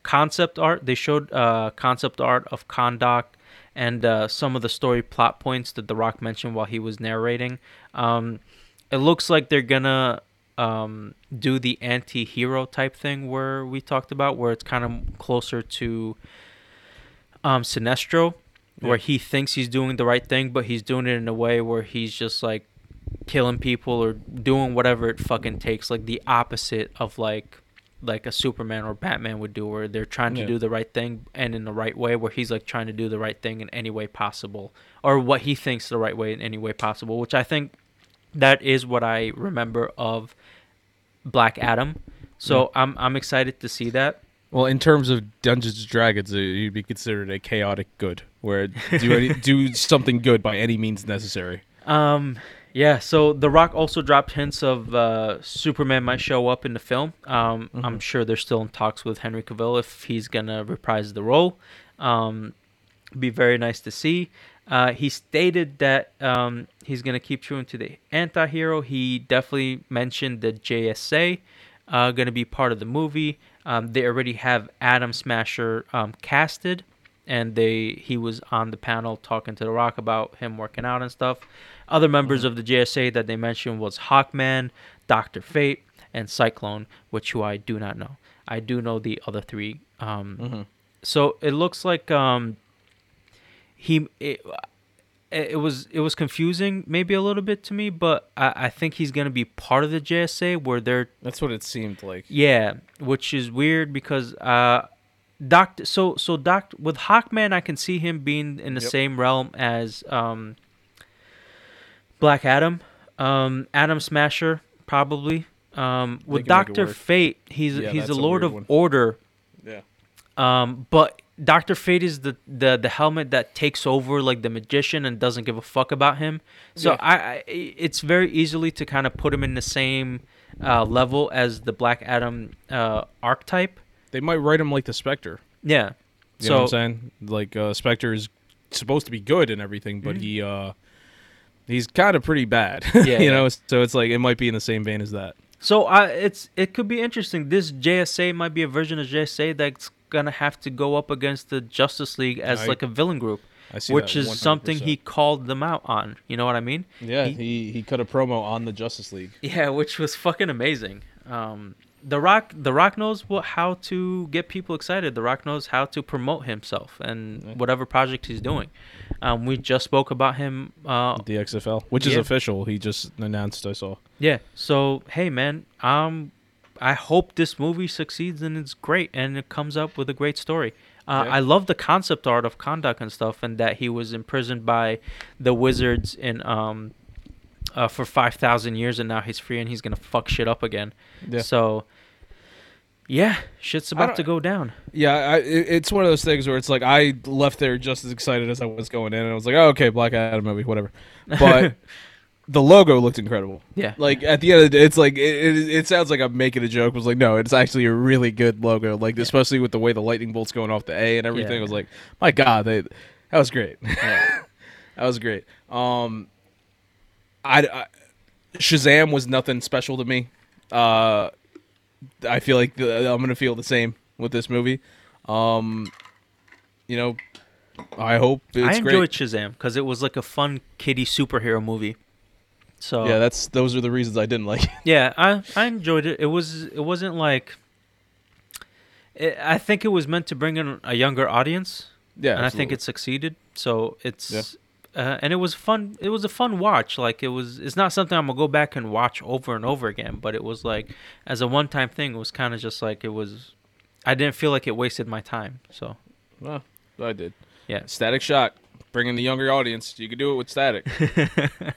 concept art. They showed uh, concept art of Kahndaq and uh, some of the story plot points that The Rock mentioned while he was narrating. Um, it looks like they're gonna um, do the anti-hero type thing where we talked about, where it's kind of closer to um, Sinestro, where he thinks he's doing the right thing, but he's doing it in a way where he's just like killing people or doing whatever it fucking takes, like the opposite of like like a Superman or Batman would do, where they're trying to Yeah. do the right thing and in the right way, where he's like trying to do the right thing in any way possible, or what he thinks the right way in any way possible, which I think that is what I remember of Black Adam. So I'm I'm excited to see that. Well, in terms of Dungeons and Dragons, uh, you'd be considered a chaotic good, where do any, do something good by any means necessary. Um, yeah. So The Rock also dropped hints of uh, Superman might show up in the film. Um, I'm sure they're still in talks with Henry Cavill if he's gonna reprise the role. Um, be very nice to see. Uh, he stated that um, he's gonna keep true to the anti-hero. He definitely mentioned the JSA uh, gonna be part of the movie. Um, they already have Atom Smasher um, casted, and they he was on the panel talking to The Rock about him working out and stuff. Other members of the JSA that they mentioned was Hawkman, Doctor Fate, and Cyclone, which who I do not know. I do know the other three. Um, So it looks like um, he it, it was it was confusing maybe a little bit to me, but I, I think he's gonna be part of the JSA where they're That's what it seemed like. yeah, which is weird because uh, Doctor. So so Doc with Hawkman, I can see him being in the Yep. same realm as um, Black Adam, um, Atom Smasher probably. Um, with can make it Doctor. Fate, he's Yeah, he's a that's a Lord of one. Order. Yeah. Um, but Doctor Fate is the, the the helmet that takes over like the magician and doesn't give a fuck about him. So Yeah. I, I it's very easily to kind of put him in the same uh, level as the Black Adam uh, archetype. They might write him like the Spectre. Yeah. You so know what I'm saying? Like uh, Spectre is supposed to be good and everything, but Mhm. he uh he's kind of pretty bad. Yeah, you yeah. know, so it's like it might be in the same vein as that. so uh, it's it could be interesting. This JSA might be a version of JSA that's gonna have to go up against the Justice League as I- like a villain group, I see which is something he called them out on. You know what I mean? Yeah, he- he, he cut a promo on the Justice League. Yeah, which was fucking amazing. Um, the Rock, The Rock knows what how to get people excited. The Rock knows how to promote himself and whatever project he's doing. Um, we just spoke about him. Uh, The XFL, which is official. He just announced. I saw. yeah. So hey, man. Um, I hope this movie succeeds and it's great and it comes up with a great story. Uh, Yeah. I love the concept art of Kahndaq and stuff, and that he was imprisoned by the wizards in um, uh, for five thousand years, and now he's free and he's gonna fuck shit up again. Yeah. So, yeah, shit's about to go down. Yeah, I, it- it's one of those things where it's like I left there just as excited as I was going in, and I was like, oh, okay, Black Adam movie, whatever. But the logo looked incredible. Yeah. Like at the end of the day, it's like it, it, it sounds like I'm making a joke. It was like no, it's actually a really good logo. Like especially with the way the lightning bolts going off the A and everything. Yeah. I was like, my God, they, that was great. Yeah. That was great. Um, I, I Shazam was nothing special to me. Uh, I feel like the, I'm gonna feel the same with this movie. Um, you know, I hope it's I enjoyed great. Shazam because it was like a fun kiddie superhero movie. So Yeah, that's those are the reasons I didn't like it. Yeah, I I enjoyed it. It was it wasn't like. It, I think it was meant to bring in a younger audience, Yeah, and I think it succeeded. So it's. Yeah. Uh, and it was fun. It was a fun watch. Like it was. It's not something I'm gonna go back and watch over and over again. But it was like, as a one-time thing, it was kind of just like it was. I didn't feel like it wasted my time. So Well, I did. Yeah. Static Shock, bringing the younger audience. You could do it with Static.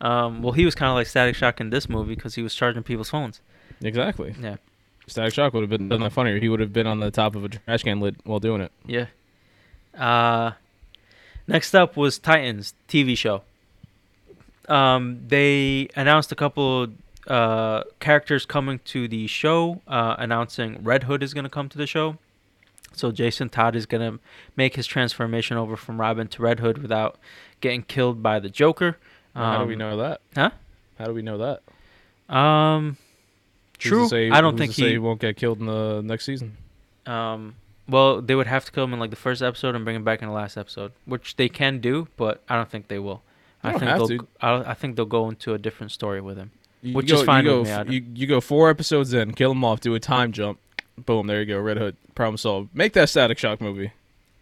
um, well, he was kind of like Static Shock in this movie because he was charging people's phones. exactly. Yeah. Static Shock would have been done that funnier. He would have been on the top of a trash can lid while doing it. Yeah. Uh, next up was Titans TV show. Um, they announced a couple uh, characters coming to the show, uh, announcing Red Hood is going to come to the show. So Jason Todd is going to make his transformation over from Robin to Red Hood without getting killed by the Joker. How do we Um, know that? Huh? How do we know that? Um, true. say- I don't think he. he won't get killed in the next season. Um, well, they would have to kill him in like the first episode and bring him back in the last episode, which they can do, but I don't think they will. They I think they'll. to. I, I think they'll go into a different story with him. You Which go, is fine you go, with me, You, you go four episodes in, kill him off, do a time jump, boom, there you go, Red Hood, problem solved. Make that Static Shock movie.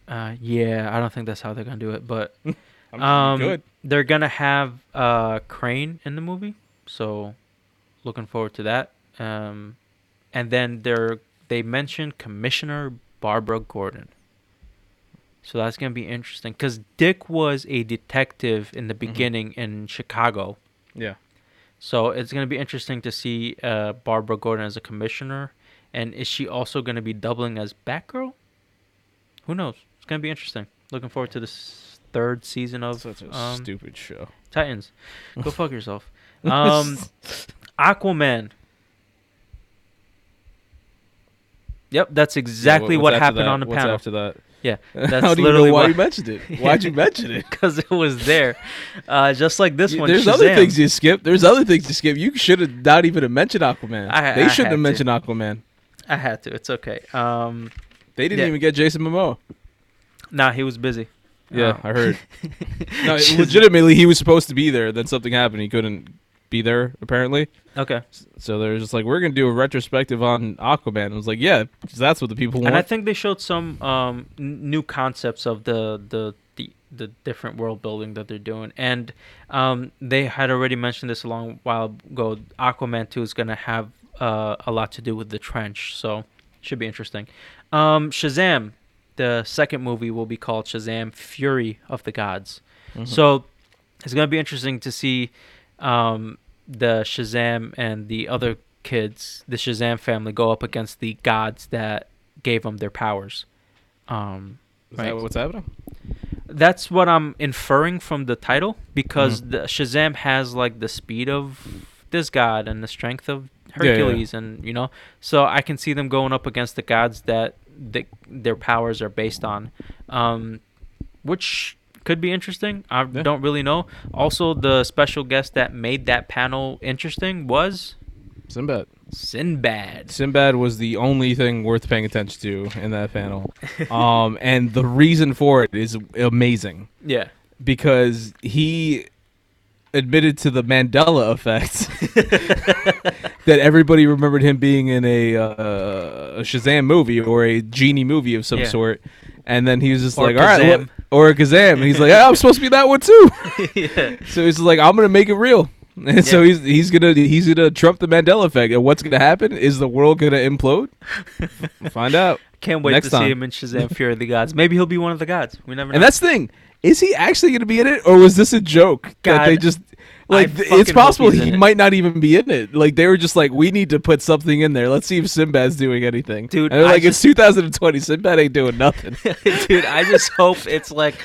Uh, yeah, I don't think that's how they're gonna do it, but um, good. they're gonna have uh Crane in the movie, so looking forward to that. Um, and then they're they mentioned Commissioner Barbara Gordon. So that's gonna be interesting because Dick was a detective in the beginning in Chicago. Yeah. So it's gonna be interesting to see uh, Barbara Gordon as a commissioner, and is she also gonna be doubling as Batgirl? Who knows? It's gonna be interesting. Looking forward to this third season of Such a um, stupid show. Titans. Go fuck yourself. Um, Aquaman. Yep, that's exactly Yeah, what happened that? on the What's panel. after that? Yeah, How that's do you literally know why you mentioned it? Why'd you mention it? because it was there. Uh, just like this You- one. There's other things you skip. There's other things you skip. You should have not even have mentioned Aquaman. I- they I shouldn't have to. mentioned Aquaman. I had to. It's okay. Um, They didn't Yeah. even get Jason Momoa. nah, he was busy. Yeah, Uh, I heard. No, legitimately, he was supposed to be there. Then something happened. He couldn't be there apparently. Okay, So they're just like, we're gonna do a retrospective on Aquaman. I was like, yeah, that's what the people want. and I think they showed some um, n- new concepts of the, the the the different world building that they're doing, and um, they had already mentioned this a long while ago. Aquaman two is gonna have uh, a lot to do with the trench, so should be interesting. Um, Shazam, the second movie will be called Shazam: Fury of the Gods. Mhm. So it's gonna be interesting to see um, the Shazam and the other kids, the Shazam family, go up against the gods that gave them their powers. Um, Is right. that what's happening? that's what I'm inferring from the title because the Shazam has like the speed of this god and the strength of Yeah, yeah. Hercules, and you know, so I can see them going up against the gods that the, their powers are based on, um, which could be interesting. I Yeah. don't really know. Also, the special guest that made that panel interesting was Sinbad. Sinbad. Sinbad was the only thing worth paying attention to in that panel. um, and the reason for it is amazing Yeah. because he admitted to the Mandela effect that everybody remembered him being in a, uh, a Shazam movie or a genie movie of some Yeah. sort. And then he was just Or like, all right, Kazam. Or a Kazam. And he's like, yeah, I'm supposed to be that one too. yeah. So he's like, I'm gonna make it real. And so he's he's gonna he's gonna trump the Mandela effect. And what's gonna happen? Is the world gonna implode? Find out. Can't wait Next to see time. him in Shazam: Fury of the Gods. Maybe he'll be one of the gods. We never know. And that's the thing. Is he actually gonna be in it, or was this a joke that they just like? it's possible he might not even be in it. Like they were just like, we need to put something in there. Let's see if Sinbad's doing anything. Dude, and they're I like, just- it's 2020. Sinbad ain't doing nothing. Dude, I just hope it's like,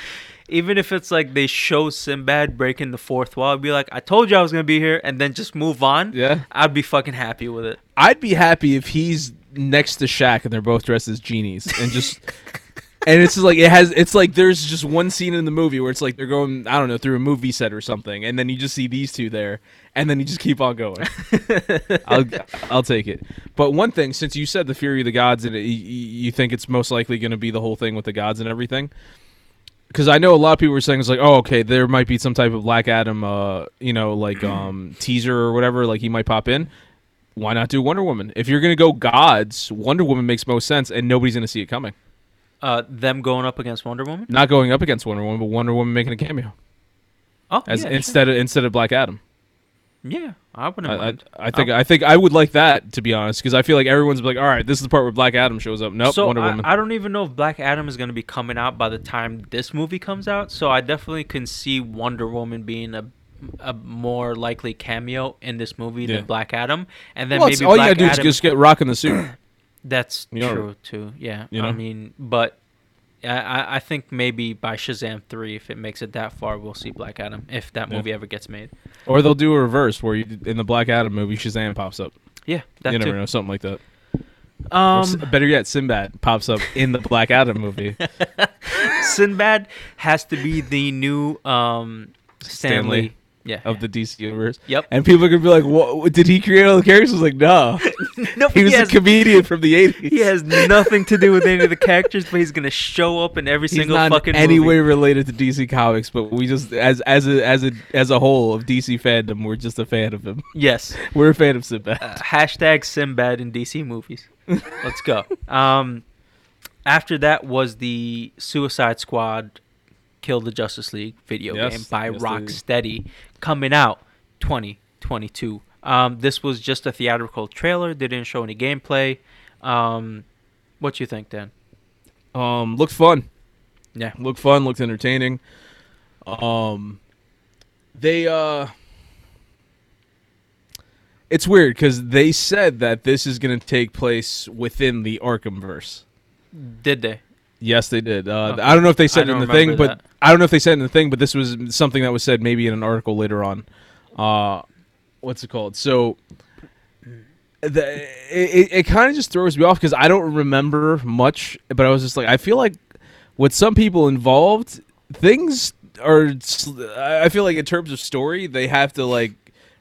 even if it's like they show Sinbad breaking the fourth wall, I'd be like, I told you I was gonna be here, and then just move on. yeah, I'd be fucking happy with it. I'd be happy if he's next to Shaq and they're both dressed as genies and just and it's just like it has. It's like there's just one scene in the movie where it's like they're going, I don't know, through a movie set or something, and then you just see these two there, and then you just keep on going. I'll I'll take it. But one thing, since you said the Fury of the Gods, and it, you, you think it's most likely going to be the whole thing with the gods and everything. Because I know a lot of people were saying it's like, oh, okay, there might be some type of Black Adam, uh, you know, like um, teaser or whatever, like he might pop in. Why not do Wonder Woman? If you're gonna go gods, Wonder Woman makes most sense, and nobody's gonna see it coming. Uh, them going up against Wonder Woman. Not going up against Wonder Woman, but Wonder Woman making a cameo Oh, as yeah, instead of instead of Black Adam. yeah, I wouldn't I, I. I think I think I would like that to be honest, because I feel like everyone's like, all right, this is the part where Black Adam shows up. Nope, so Wonder I, Woman. I don't even know if Black Adam is going to be coming out by the time this movie comes out. So I definitely can see Wonder Woman being a a more likely cameo in this movie Yeah. than Black Adam, and then well, maybe all Black you gotta do is just get Rock in the suit. That's You know, true too. Yeah, you know? I mean, but I- I think maybe by Shazam three, if it makes it that far, we'll see Black Adam if that Yeah. movie ever gets made. or they'll do a reverse where you, in the Black Adam movie, Shazam pops up. Yeah, that you never too. know, something like that. Or Um, better yet, Sinbad pops up in the Black Adam movie. Sinbad has to be the new um Stan Lee. Stanley Yeah. of the DC universe. Yep. And people are gonna be like, "What? Did he create all the characters?" I was like, "No, no, he was has, a comedian from the '80s. he has nothing to do with any of the characters, but he's gonna show up in every He's single not fucking in any movie. way related to DC Comics, but we just, as as a as a as a whole of DC fandom, we're just a fan of him. Yes. We're a fan of Sinbad. Uh, hashtag Sinbad in DC movies. Let's go. Um, after that was the Suicide Squad Kill the Justice League video Yes, game by yes, Rocksteady coming out 2022. Um, this was just a theatrical trailer. They didn't show any gameplay. Um, what do you think, Dan? Um, looked fun. Yeah. looked fun, looked entertaining. Um, they uh, it's weird because they said that this is going to take place within the Arkham verse. Did they? Yes, they did. Uh, Okay. I don't know if they said it in the thing, remember but. I don't know if they said in the thing, but this was something that was said maybe in an article later on. Uh, what's it called? So the, it, it kind of just throws me off because I don't remember much, but I was just like, I feel like with some people involved, things are. I feel like in terms of story, they have to like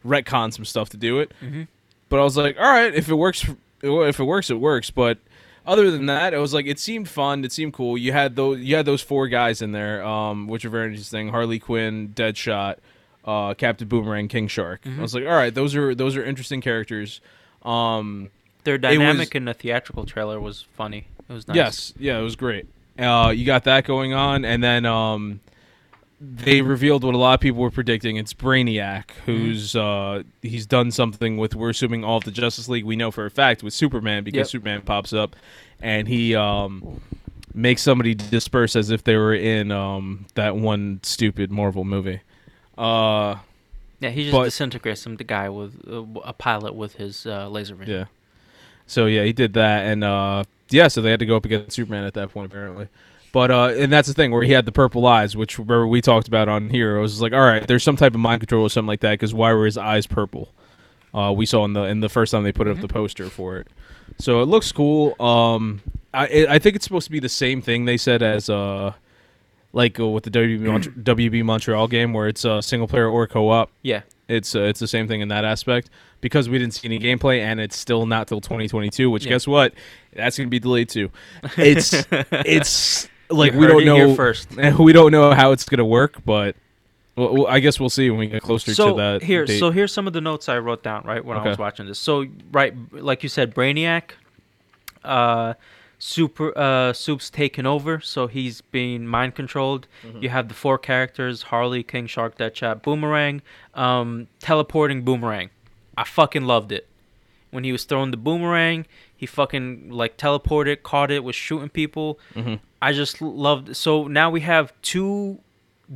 retcon some stuff to do it. Mhm. But I was like, all right, if it works, if it works, it works. But other than that, it was like it seemed fun. It seemed cool. You had those, you had those four guys in there, um, which are very interesting: Harley Quinn, Deadshot, uh, Captain Boomerang, King Shark. I was like, all right, those are those are interesting characters. Um, Their was- dynamic in the theatrical trailer was funny. It was nice. Yes, yeah, it was great. Uh, you got that going on, and then um, they revealed what a lot of people were predicting. It's Brainiac, who's uh, he's done something with. We're assuming all of the Justice League. We know for a fact with Superman because Yep. Superman pops up, and he um, makes somebody disperse as if they were in um, that one stupid Marvel movie. Uh, Yeah, he just But- disintegrates some the guy with uh, a pilot with his uh, laser beam. Yeah. So yeah, he did that, and uh, yeah, so they had to go up against Superman at that point apparently. But uh, and that's the thing where he had the purple eyes, which remember we talked about on here. It was like, all right, there's some type of mind control or something like that. Because why were his eyes purple? Uh, we saw in the in the first time they put up the poster for it. So it looks cool. Um, I it, I think it's supposed to be the same thing they said as uh, like uh, with the WB, Mont- WB Montreal game where it's uh, single player or co op Yeah. it's uh, it's the same thing in that aspect because we didn't see any gameplay and it's still not till 2022 which Yeah. guess what that's going to be delayed too it's it's like You we don't know first. we don't know how it's going to work but well, well, I guess we'll see when we get closer so to that here date. so here's some of the notes i wrote down right when i was watching this so right like you said brainiac uh super uh soup's taken over so he's being mind controlled Mm-hmm. you have the four characters harley king shark deadshot boomerang um teleporting boomerang i fucking loved it when he was throwing the boomerang he fucking like teleported caught it was shooting people Mhm. I just loved so now we have two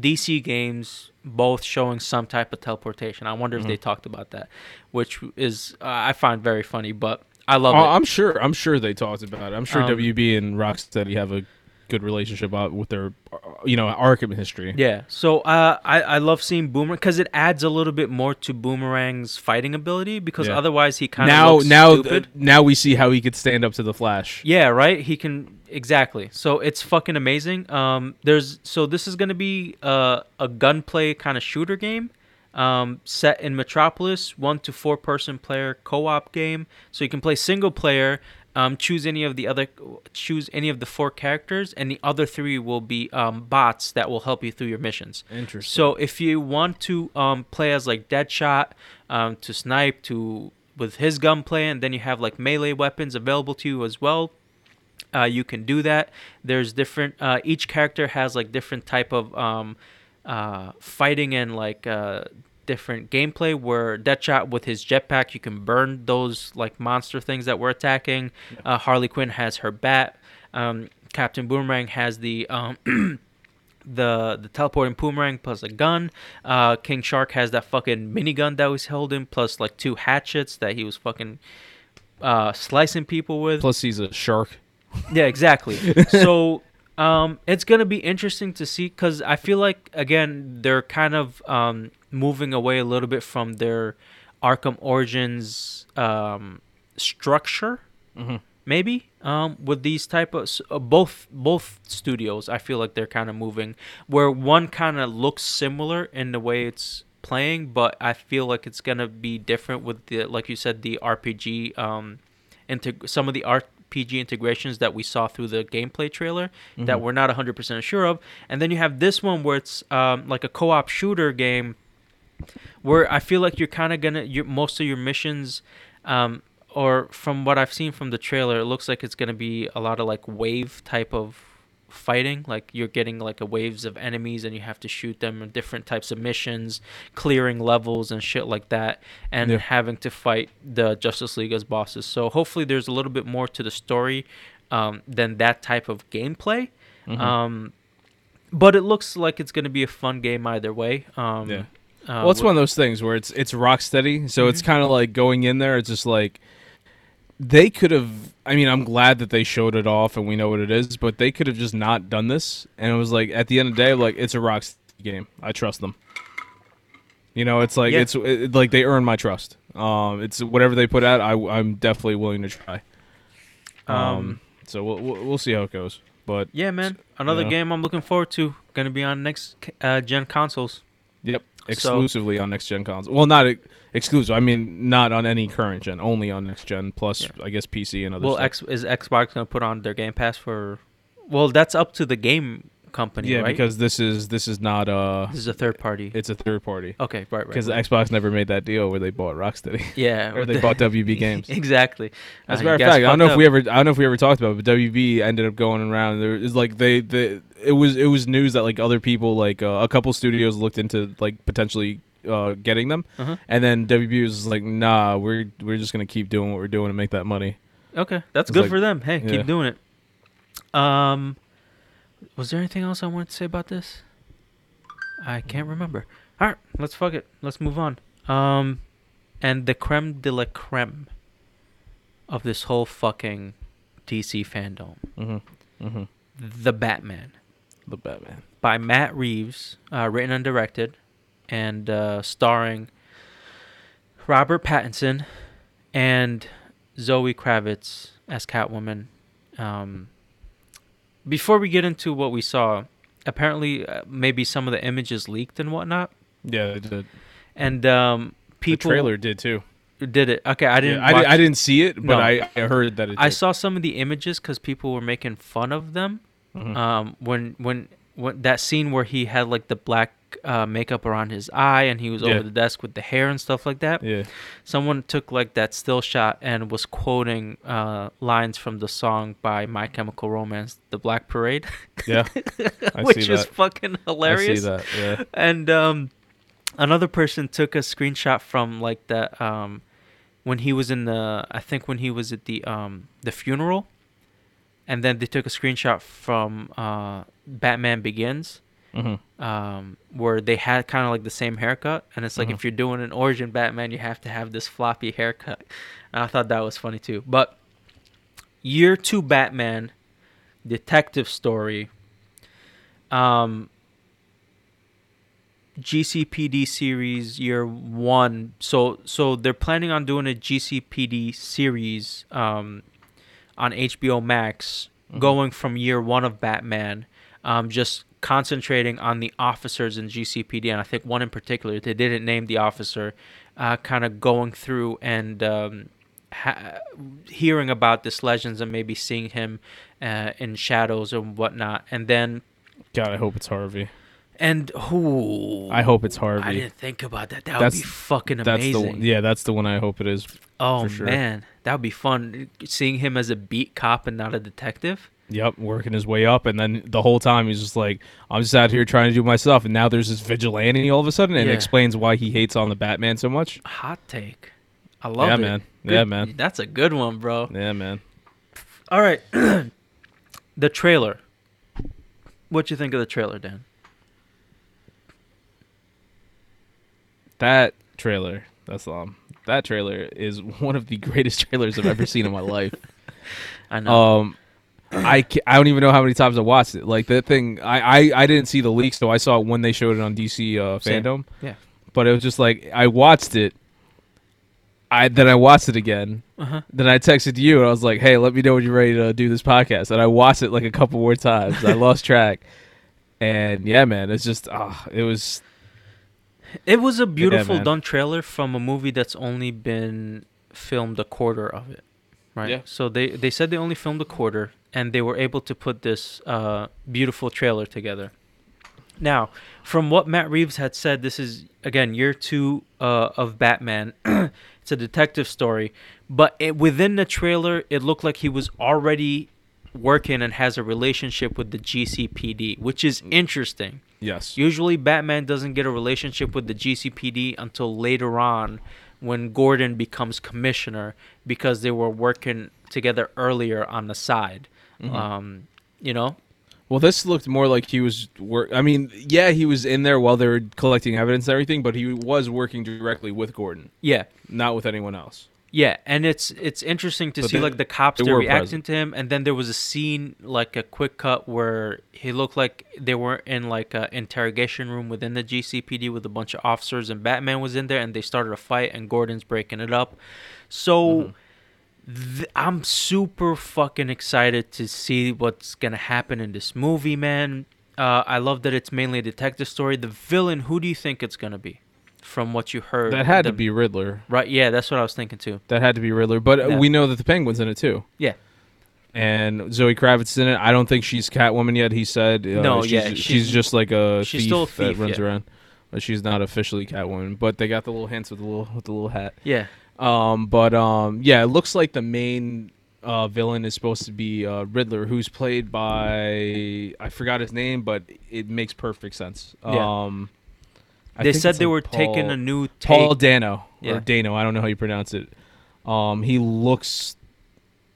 dc games both showing some type of teleportation. I wonder if Mm-hmm. they talked about that which is uh, i find very funny but i love Oh, it. I'm sure I'm sure they talked about it. I'm sure Um, WB and Rocksteady have a good relationship uh, with their, uh, you know, Arkham history. Yeah. So uh, I I love seeing Boomerang because it adds a little bit more to Boomerang's fighting ability because Yeah. otherwise he kind of now looks now stupid. now we see how he could stand up to the Flash. Yeah, right. He can exactly. So it's fucking amazing. Um, there's so this is gonna be uh, a gunplay kind of shooter game, um, set in Metropolis, one to four person player co-op game. So you can play single player. Um, choose any of the other, choose any of the four characters, and the other three will be um, bots that will help you through your missions. Interesting. So if you want to um, play as like Deadshot, um, to snipe, to with his gunplay, and then you have like melee weapons available to you as well. Uh, you can do that. There's different. Uh, each character has like different type of um, uh, fighting and like uh, different gameplay. Where Deadshot with his jetpack, you can burn those like monster things that we're attacking. Uh, Harley Quinn has her bat. Um, Captain Boomerang has the um, the the teleporting boomerang plus a gun. Uh, King Shark has that fucking minigun that was holding plus like two hatchets that he was fucking uh, slicing people with. Plus, he's a shark. Yeah, exactly. so um, it's gonna be interesting to see because I feel like again they're kind of um, moving away a little bit from their Arkham Origins um, structure, Mhm. maybe um, with these type of uh, both both studios. I feel like they're kind of moving where one kind of looks similar in the way it's playing, but I feel like it's gonna be different with the like you said the RPG um, integ- some of the RPG integrations that we saw through the gameplay trailer that we're not 100% sure of. And then you have this one where it's um, like a co-op shooter game where I feel like you're kind of gonna your most of your missions um, or from what I've seen from the trailer, it looks like it's gonna be a lot of like wave type of fighting. Like you're getting like a waves of enemies and you have to shoot them in different types of missions, clearing levels and shit like that, and Yeah. having to fight the Justice League as bosses. So hopefully there's a little bit more to the story um, than that type of gameplay. Mhm. Um, but it looks like it's gonna be a fun game either way. Um, Yeah. Uh, well, it's one of those things where it's it's Rocksteady, so it's Mhm. kind of like going in there. It's just like they could have. I mean, I'm glad that they showed it off and we know what it is, but they could have just not done this. And it was like at the end of the day, like it's a rock game. I trust them. You know, it's like Yeah. it's it, like they earn my trust. Um, it's whatever they put out. I I'm definitely willing to try. Um, Um, so we'll, we'll we'll see how it goes. But Yeah, man. Another Yeah. game I'm looking forward to. Gonna be on next uh, gen consoles. Yep. So- Exclusively on next gen consoles. Well, not ex- exclusive. I mean, not on any current gen. Only on next gen. Plus, Yeah. I guess PC and other Well, stuff. X is Xbox gonna put on their Game Pass for? Well, that's up to the game company, yeah, right? because this is this is not a. this is a third party. it's a third party. okay, right, right. Because right. Xbox never made that deal where they bought Rocksteady yeah, or they the- bought WB Games. exactly. As Uh, a matter of fact, I don't know fucked if we ever I don't know if we ever talked about it, but WB ended up going around. There is like they the it was it was news that like other people like uh, a couple studios looked into like potentially uh, getting them, Uh-huh. and then WB was like, nah, we're we're just gonna keep doing what we're doing and make that money. Okay, that's good like- for them. Hey, yeah. keep doing it. Um, was there anything else I wanted to say about this? I can't remember. All right, let's fuck it. Let's move on. Um, and the creme de la creme of this whole fucking DC fandom, Mm-hmm. Mm-hmm. The Batman The Batman. by Matt Reeves, uh, written and directed, and uh, starring Robert Pattinson and Zoe Kravitz as Catwoman. Um, before we get into what we saw, apparently uh, maybe some of the images leaked and whatnot, Yeah, they did. and um, people the trailer did too. did it. Okay, I didn't. Yeah, I, watch- did, I didn't see it, but No. I, I heard that it. I saw some of the images because people were making fun of them. Mhm. um, when when when that scene where he had like the black uh, makeup around his eye and he was Yeah. over the desk with the hair and stuff like that. yeah. Someone took like that still shot and was quoting uh, lines from the song by My Chemical Romance, "The Black Parade," Yeah. Which is fucking hilarious. I see that. Yeah. And um, another person took a screenshot from like that um, when he was in the I think when he was at the um, the funeral, and then they took a screenshot from uh, Batman Begins, Mm-hmm. um, where they had kind of like the same haircut, and it's like Mhm. if you're doing an origin Batman, you have to have this floppy haircut. And I thought that was funny too. But year two Batman detective story. Um, GCPD series year one. So so they're planning on doing a GCPD series um, on HBO Max, Mhm. going from year one of Batman, um, just concentrating on the officers in GCPD, and I think one in particular. They didn't name the officer, uh, kind of going through and um, ha- hearing about this legends and maybe seeing him uh, in shadows and whatnot, and then God, I hope it's Harvey. and who I hope it's Harvey. I didn't think about that. That would That's- be fucking That's amazing. the one. Yeah, that's the one I hope it is. oh sure. man, that would be fun. Seeing him as a beat cop and not a detective. Yep, working his way up, and then the whole time he's just like, "I'm just out here trying to do my stuff," and now there's this vigilante all of a sudden, and it Yeah. explains why he hates on the Batman so much. Hot take. I love Yeah, it. man. Good- Yeah, man. That's a good one, bro. Yeah, man. All right. the trailer. What do you think of the trailer, Dan? That trailer, that's um, that trailer is one of the greatest trailers I've ever seen in my life. I know. Um, I I don't even know how many times I watched it. Like that thing, I, I I didn't see the leak, so I saw it when they showed it on DC uh, Same. fandom. Yeah. But it was just like I watched it. I then I watched it again. uh-huh. Then I texted you and I was like, "Hey, let me know when you're ready to do this podcast." And I watched it like a couple more times. I lost track. And yeah, man, it's just ah, it was It was a beautiful man. done trailer from a movie that's only been filmed a quarter of it. Right. Yeah. So they they said they only filmed a quarter and they were able to put this uh, beautiful trailer together. Now, from what Matt Reeves had said, this is again year two uh, of Batman. it's a detective story, but it, within the trailer, it looked like he was already working and has a relationship with the GCPD, which is interesting. yes. Usually, Batman doesn't get a relationship with the GCPD until later on when Gordon becomes commissioner because they were working together earlier on the side. Mhm. Um, you know? Well, this looked more like he was work. I mean, yeah, he was in there while they were collecting evidence and everything, but he was working directly with Gordon, Yeah. not with anyone else. Yeah, and it's it's interesting to But see they- like the cops they're were reacting present. to him, and then there was a scene like a quick cut where he looked like they were in like a interrogation room within the GCPD with a bunch of officers, and Batman was in there, and they started a fight, and Gordon's breaking it up. So th- I'm super fucking excited to see what's gonna happen in this movie, man. Uh, I love that it's mainly a detective story. The villain, who do you think it's gonna be? From what you heard, That had to be Riddler. right. Yeah, that's what I was thinking too. That had to be Riddler. But Yeah. we know that the Penguin's in it too. Yeah. And Zoe Kravitz in it. I don't think she's Catwoman yet. He said. Uh, No, she's, yeah, she's, she's- just like a she's thief, still a thief, that runs yeah. around. But she's not officially Catwoman. But they got the little hints with the little with the little hat. Yeah. Um, but um, yeah, it looks like the main uh, villain is supposed to be uh, Riddler, who's played by I forgot his name, but it makes perfect sense. Yeah. Um, they said they like were taking a new take. Paul Dano Yeah. or Dano. I don't know how you pronounce it. Um, he looks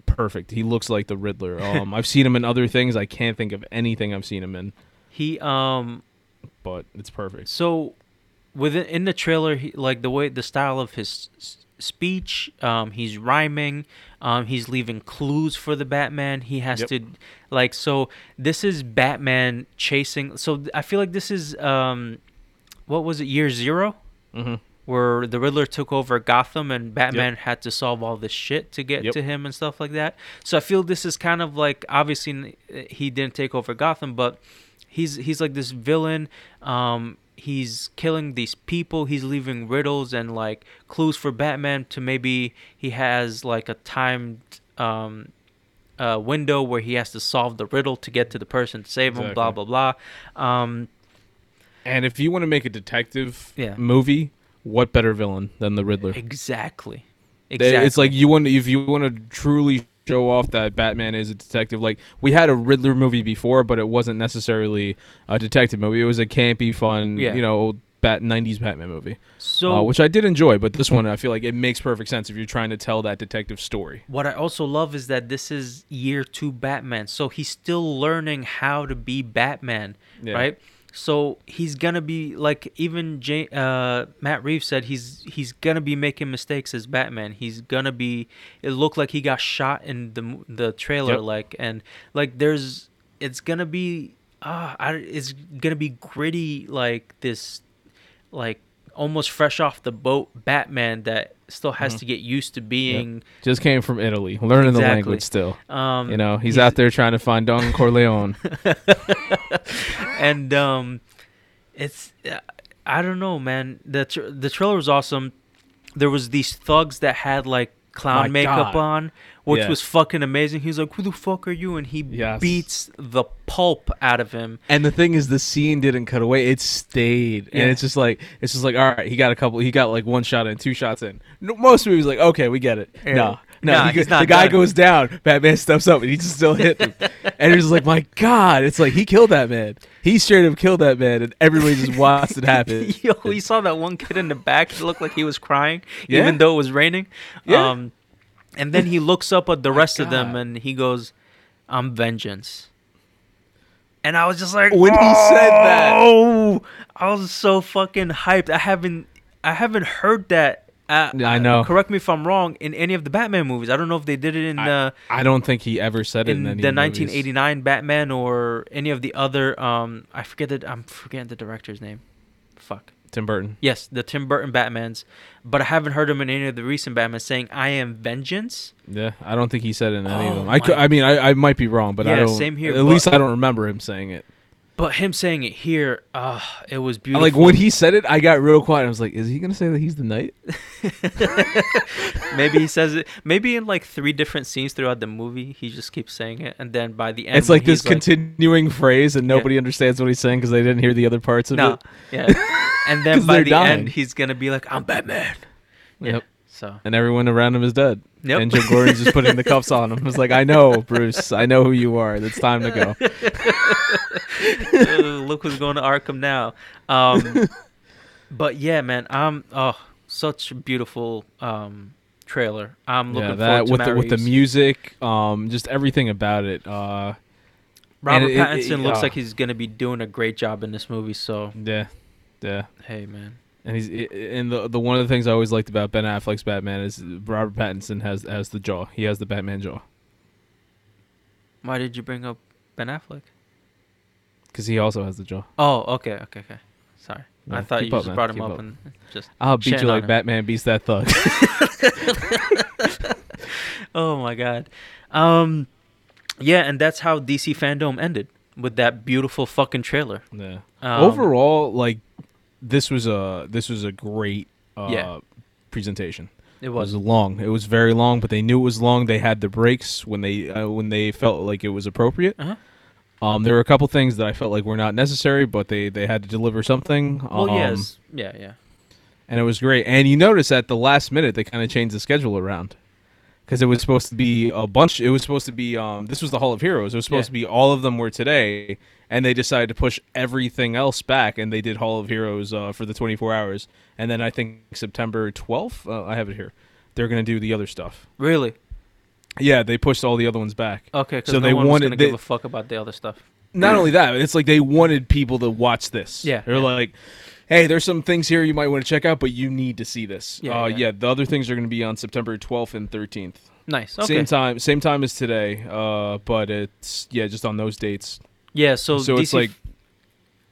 perfect. He looks like the Riddler. Um, I've seen him in other things. I can't think of anything I've seen him in, he um but it's perfect. so within in the trailer he, like the way the style of his speech um he's rhyming um he's leaving clues for the batman he has Yep. to like so this is batman chasing so i feel like this is um what was it year 0 Mm-hmm. where the Riddler took over Gotham and Batman had to solve all this shit to get Yep. to him and stuff like that. So I feel this is kind of like obviously he didn't take over Gotham, but he's he's like this villain. Um, he's killing these people. He's leaving riddles and like clues for Batman to maybe he has like a timed um uh window where he has to solve the riddle to get to the person to save him. Blah blah blah. Um, And if you want to make a detective Yeah. movie, what better villain than the Riddler? exactly. Exactly. It's like you want if you want to truly show off that Batman is a detective. Like we had a Riddler movie before, but it wasn't necessarily a detective movie. It was a campy, fun, Yeah. you know, old Bat '90s Batman movie, so uh, which I did enjoy. But this one, I feel like it makes perfect sense if you're trying to tell that detective story. What I also love is that this is year two Batman, so he's still learning how to be Batman, Yeah. right? So he's gonna be like even J- uh, Matt Reeves said he's he's gonna be making mistakes as Batman. He's gonna be. It looked like he got shot in the the trailer, Yep. like and like there's. It's gonna be. Uh, I, it's gonna be gritty like this, like almost fresh off the boat Batman that still has Mhm. to get used to being. Just came from Italy, learning the language still. Um, You know, he's, out there trying to find Don Corleone. and um, it's I don't know, man. the tr- The trailer was awesome. There was these thugs that had like clown My makeup God. on, which Yeah. was fucking amazing. He's like, "Who the fuck are you?" And he Yes. beats the pulp out of him. And the thing is, the scene didn't cut away; it stayed, Yeah. and it's just like it's just like all right, he got a couple, he got like one shot in, two shots in. Most movies like okay, we get it. Yeah. No, no, Nah, he the guy done. goes down, Batman steps up, and he just still hit him, and he's like, my God, it's like he killed that man. He straight up killed that man, and everybody just watched it happen. Yo, you saw that one kid in the back. It looked like he was crying, Yeah. even though it was raining. Yeah. Um, and then he looks up at the rest of them and he goes, "I'm vengeance." And I was just like, When he said that- "Oh!" I was so fucking hyped. I haven't, I haven't heard that. Uh, I know. Correct me if I'm wrong. In any of the Batman movies, I don't know if they did it in I- the I don't think he ever said it in in, the any movies. 1989 Batman or any of the other. Um, I forget that. I'm forgetting the director's name. Fuck. Tim Burton. Yes, the Tim Burton Batmans, but I haven't heard him in any of the recent Batmans saying "I am vengeance." Yeah, I don't think he said it in any of Oh them. I, could, I mean, I, I might be wrong, but I Yeah, don't. same here, At least I don't remember him saying it. But him saying it here, uh, it was beautiful. Like when he said it, I got real quiet. I was like, "Is he gonna say that he's the knight?" maybe he says it, maybe in like three different scenes throughout the movie, he just keeps saying it, and then by the end, it's like this like, continuing phrase, and nobody understands what he's saying because they didn't hear the other parts of no, it. yeah, and then by the dying. end, he's gonna be like, "I'm Batman." Yeah. Yep. So And everyone around him is dead. Yep. And Jim Gordon's just putting the cuffs on him. It's like, I know, Bruce. I know who you are. It's time to go. Uh, look who's going to Arkham now. Um, but yeah, man, I'm oh such a beautiful um trailer. I'm looking yeah, forward that to with Matt the with the music, um, just everything about it. Uh, Robert and it- it- Pattinson it- looks uh, like he's gonna be doing a great job in this movie. So yeah, yeah. hey, man. And he's and the the one of the things I always liked about Ben Affleck's Batman is Robert Pattinson has has the jaw. He has the Batman jaw Why did you bring up Ben Affleck? because he also has the jaw. Oh, okay, okay, okay. Sorry, I thought you up, just man, brought him keep up, up. and just. I'll beat you like. Batman beats that thug. Oh my god. Um, yeah, and that's how DC fandom ended with that beautiful fucking trailer. yeah. Um, Overall, like this was a this was a great uh, Yeah. presentation. it It was. was long. It was very long, but they knew it was long. They had the breaks when they uh, when they felt like it was appropriate. Uh-huh. Um, there were a couple things that I felt like were not necessary, but they they had to deliver something. Well, um, yes, yeah, yeah. and it was great. And you notice at the last minute they kind of changed the schedule around because it was supposed to be a bunch. It was supposed to be um, this was the Hall of Heroes. It was supposed Yeah. to be all of them were today, and they decided to push everything else back, and they did Hall of Heroes uh, for the 24 hours. And then I think September 12th, uh, I have it here. They're gonna do the other stuff. Really? Yeah, they pushed all the other ones back. Okay, So no they one wanted- they- give a fuck about the other stuff. Not only that, it's like they wanted people to watch this. Yeah, they're yeah. like, "Hey, there's some things here you might want to check out, but you need to see this." Yeah, uh, yeah. yeah. The other things are going to be on September 12th and 13th. Nice. Okay. Same time, same time as today. Uh, but it's yeah, just on those dates. Yeah. So, So DC, it's like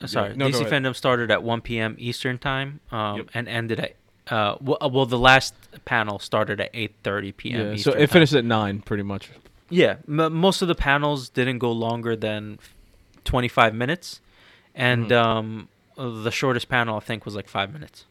uh, sorry, Yeah, no, DC fandom started at 1 p.m. Eastern time, um, Yep. and ended at uh, well, uh, well, the last panel started at 8:30 p.m. yeah, so Eastern it time. finished at nine, pretty much. Yeah, m- most of the panels didn't go longer than 25 minutes, and Mhm. um, the shortest panel I think was like five minutes,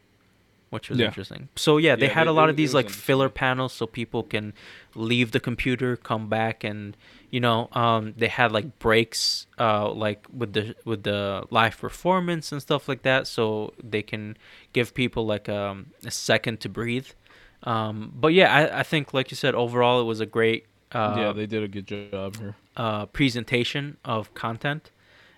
which was Yeah. interesting. So yeah, they Yeah, had it- a lot it- of these like filler panels so people can leave the computer, come back, and you know, um, they had like breaks, uh, like with the with the live performance and stuff like that, so they can give people like um, a second to breathe. Um, but yeah, I, I think like you said, overall it was a great uh, yeah, they did a good job here. uh, presentation of content.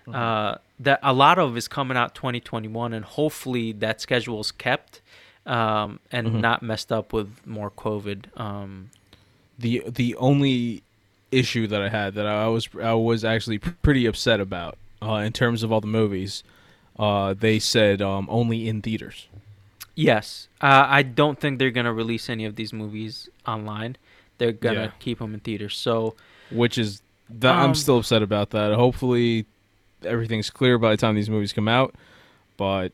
Mhm. Uh, that a lot of is coming out 2021, and hopefully that schedule is kept um, and Mhm. not messed up with more COVID. Um, The the only issue that I had that I was I was actually pr- pretty upset about uh, in terms of all the movies uh, they said um, only in theaters. Yes, uh, I don't think they're gonna release any of these movies online. They're gonna Yeah. keep them in theaters. So which is that I'm Um, still upset about that. Hopefully, everything's clear by the time these movies come out. But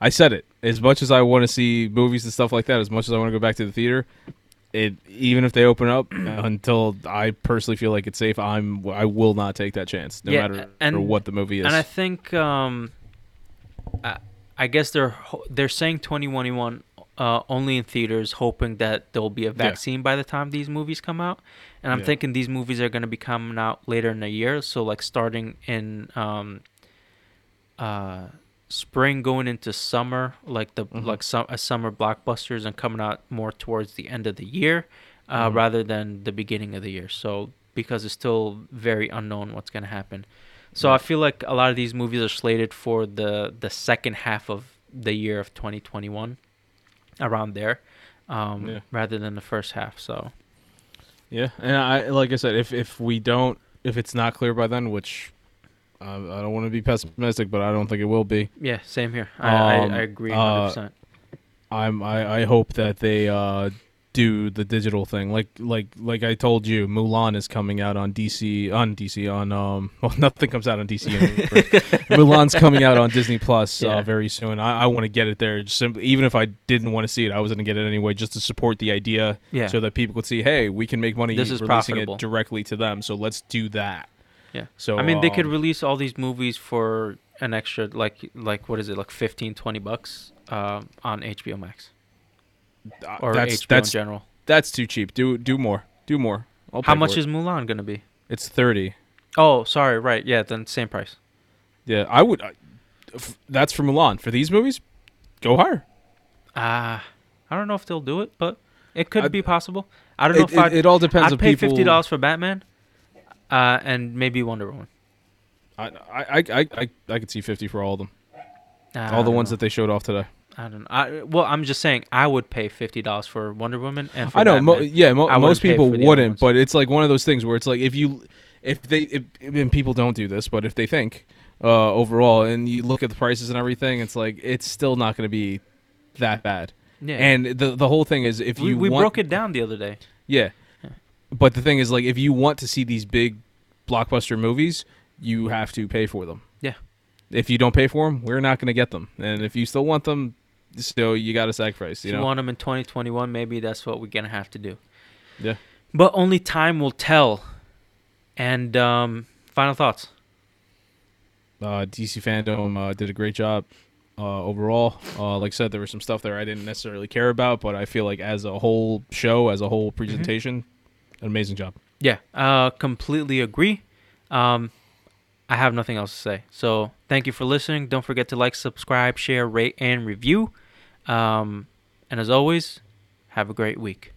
I said it. As much as I want to see movies and stuff like that, as much as I want to go back to the theater, it even if they open up until I personally feel like it's safe, I'm I will not take that chance, no Yeah, matter and- what the movie is. And I think, um, I, I guess they're they're saying 2021 uh, only in theaters, hoping that there'll be a vaccine by the time these movies come out. And I'm Yeah. thinking these movies are going to be coming out later in the year, so like starting in um, uh, spring, going into summer, like the Mhm. like some a summer blockbusters, and coming out more towards the end of the year, uh, Mhm. rather than the beginning of the year. So because it's still very unknown what's going to happen. So Yeah. I feel like a lot of these movies are slated for the the second half of the year of 2021, around there, um, Yeah. rather than the first half. So yeah, and I like I said, if if we don't, if it's not clear by then, which uh, I don't want to be pessimistic, but I don't think it will be. yeah, same here. I, Um, I, I agree uh, 100. percent I'm I, I hope that they uh do the digital thing like like like I told you Mulan is coming out on DC on DC on um well nothing comes out on DC anymore. Mulan's coming out on Disney Plus Yeah. uh, very soon I, I want to get it there just simply even if I didn't want to see it I was going to get it anyway just to support the idea Yeah. so that people could see hey we can make money This is releasing profitable. it directly to them so let's do that Yeah. so I mean, they could um, release all these movies for an extra like like what is it like 15, 20 bucks um, on HBO Max uh, or that's HBO that's in general. that's too cheap do do more do more How much is it. Mulan gonna be? it's 30 Oh, sorry, right. Yeah, then same price. Yeah, I would. I- f- That's for Mulan. For these movies, go higher. Ah, I don't know if they'll do it, but it could I- be possible. I don't know It, if I'd, it, it all depends I'd pay people. fifty dollars for Batman, uh, and maybe Wonder Woman. I, I, I, I, I, I could see fifty for all of them. All the ones know. that they showed off today. I don't know. I, well, I'm just saying I would pay fifty dollars for Wonder Woman and for I know. Mo- yeah, mo- I most people for the other wouldn't, but it's like one of those things where it's like if you, if they, if, and people don't do this, but if they think uh, overall and you look at the prices and everything, it's like it's still not going to be that bad. yeah. And the the whole thing is if we, you we want, broke it down the other day. Yeah. But the thing is, like, if you want to see these big blockbuster movies, you have to pay for them. Yeah. If you don't pay for them, we're not going to get them. And if you still want them, still you got to sacrifice. You you know. want them in 2021, maybe that's what we're gonna have to do. Yeah. But only time will tell. And um, final thoughts. uh, DC fandom uh, did a great job uh, overall. Uh, like I said, there was some stuff there I didn't necessarily care about, but I feel like as a whole show, as a whole presentation, an amazing job. Yeah, uh, completely agree. Um, I have nothing else to say. So thank you for listening. Don't forget to like, subscribe, share, rate, and review. Um, and as always, have a great week.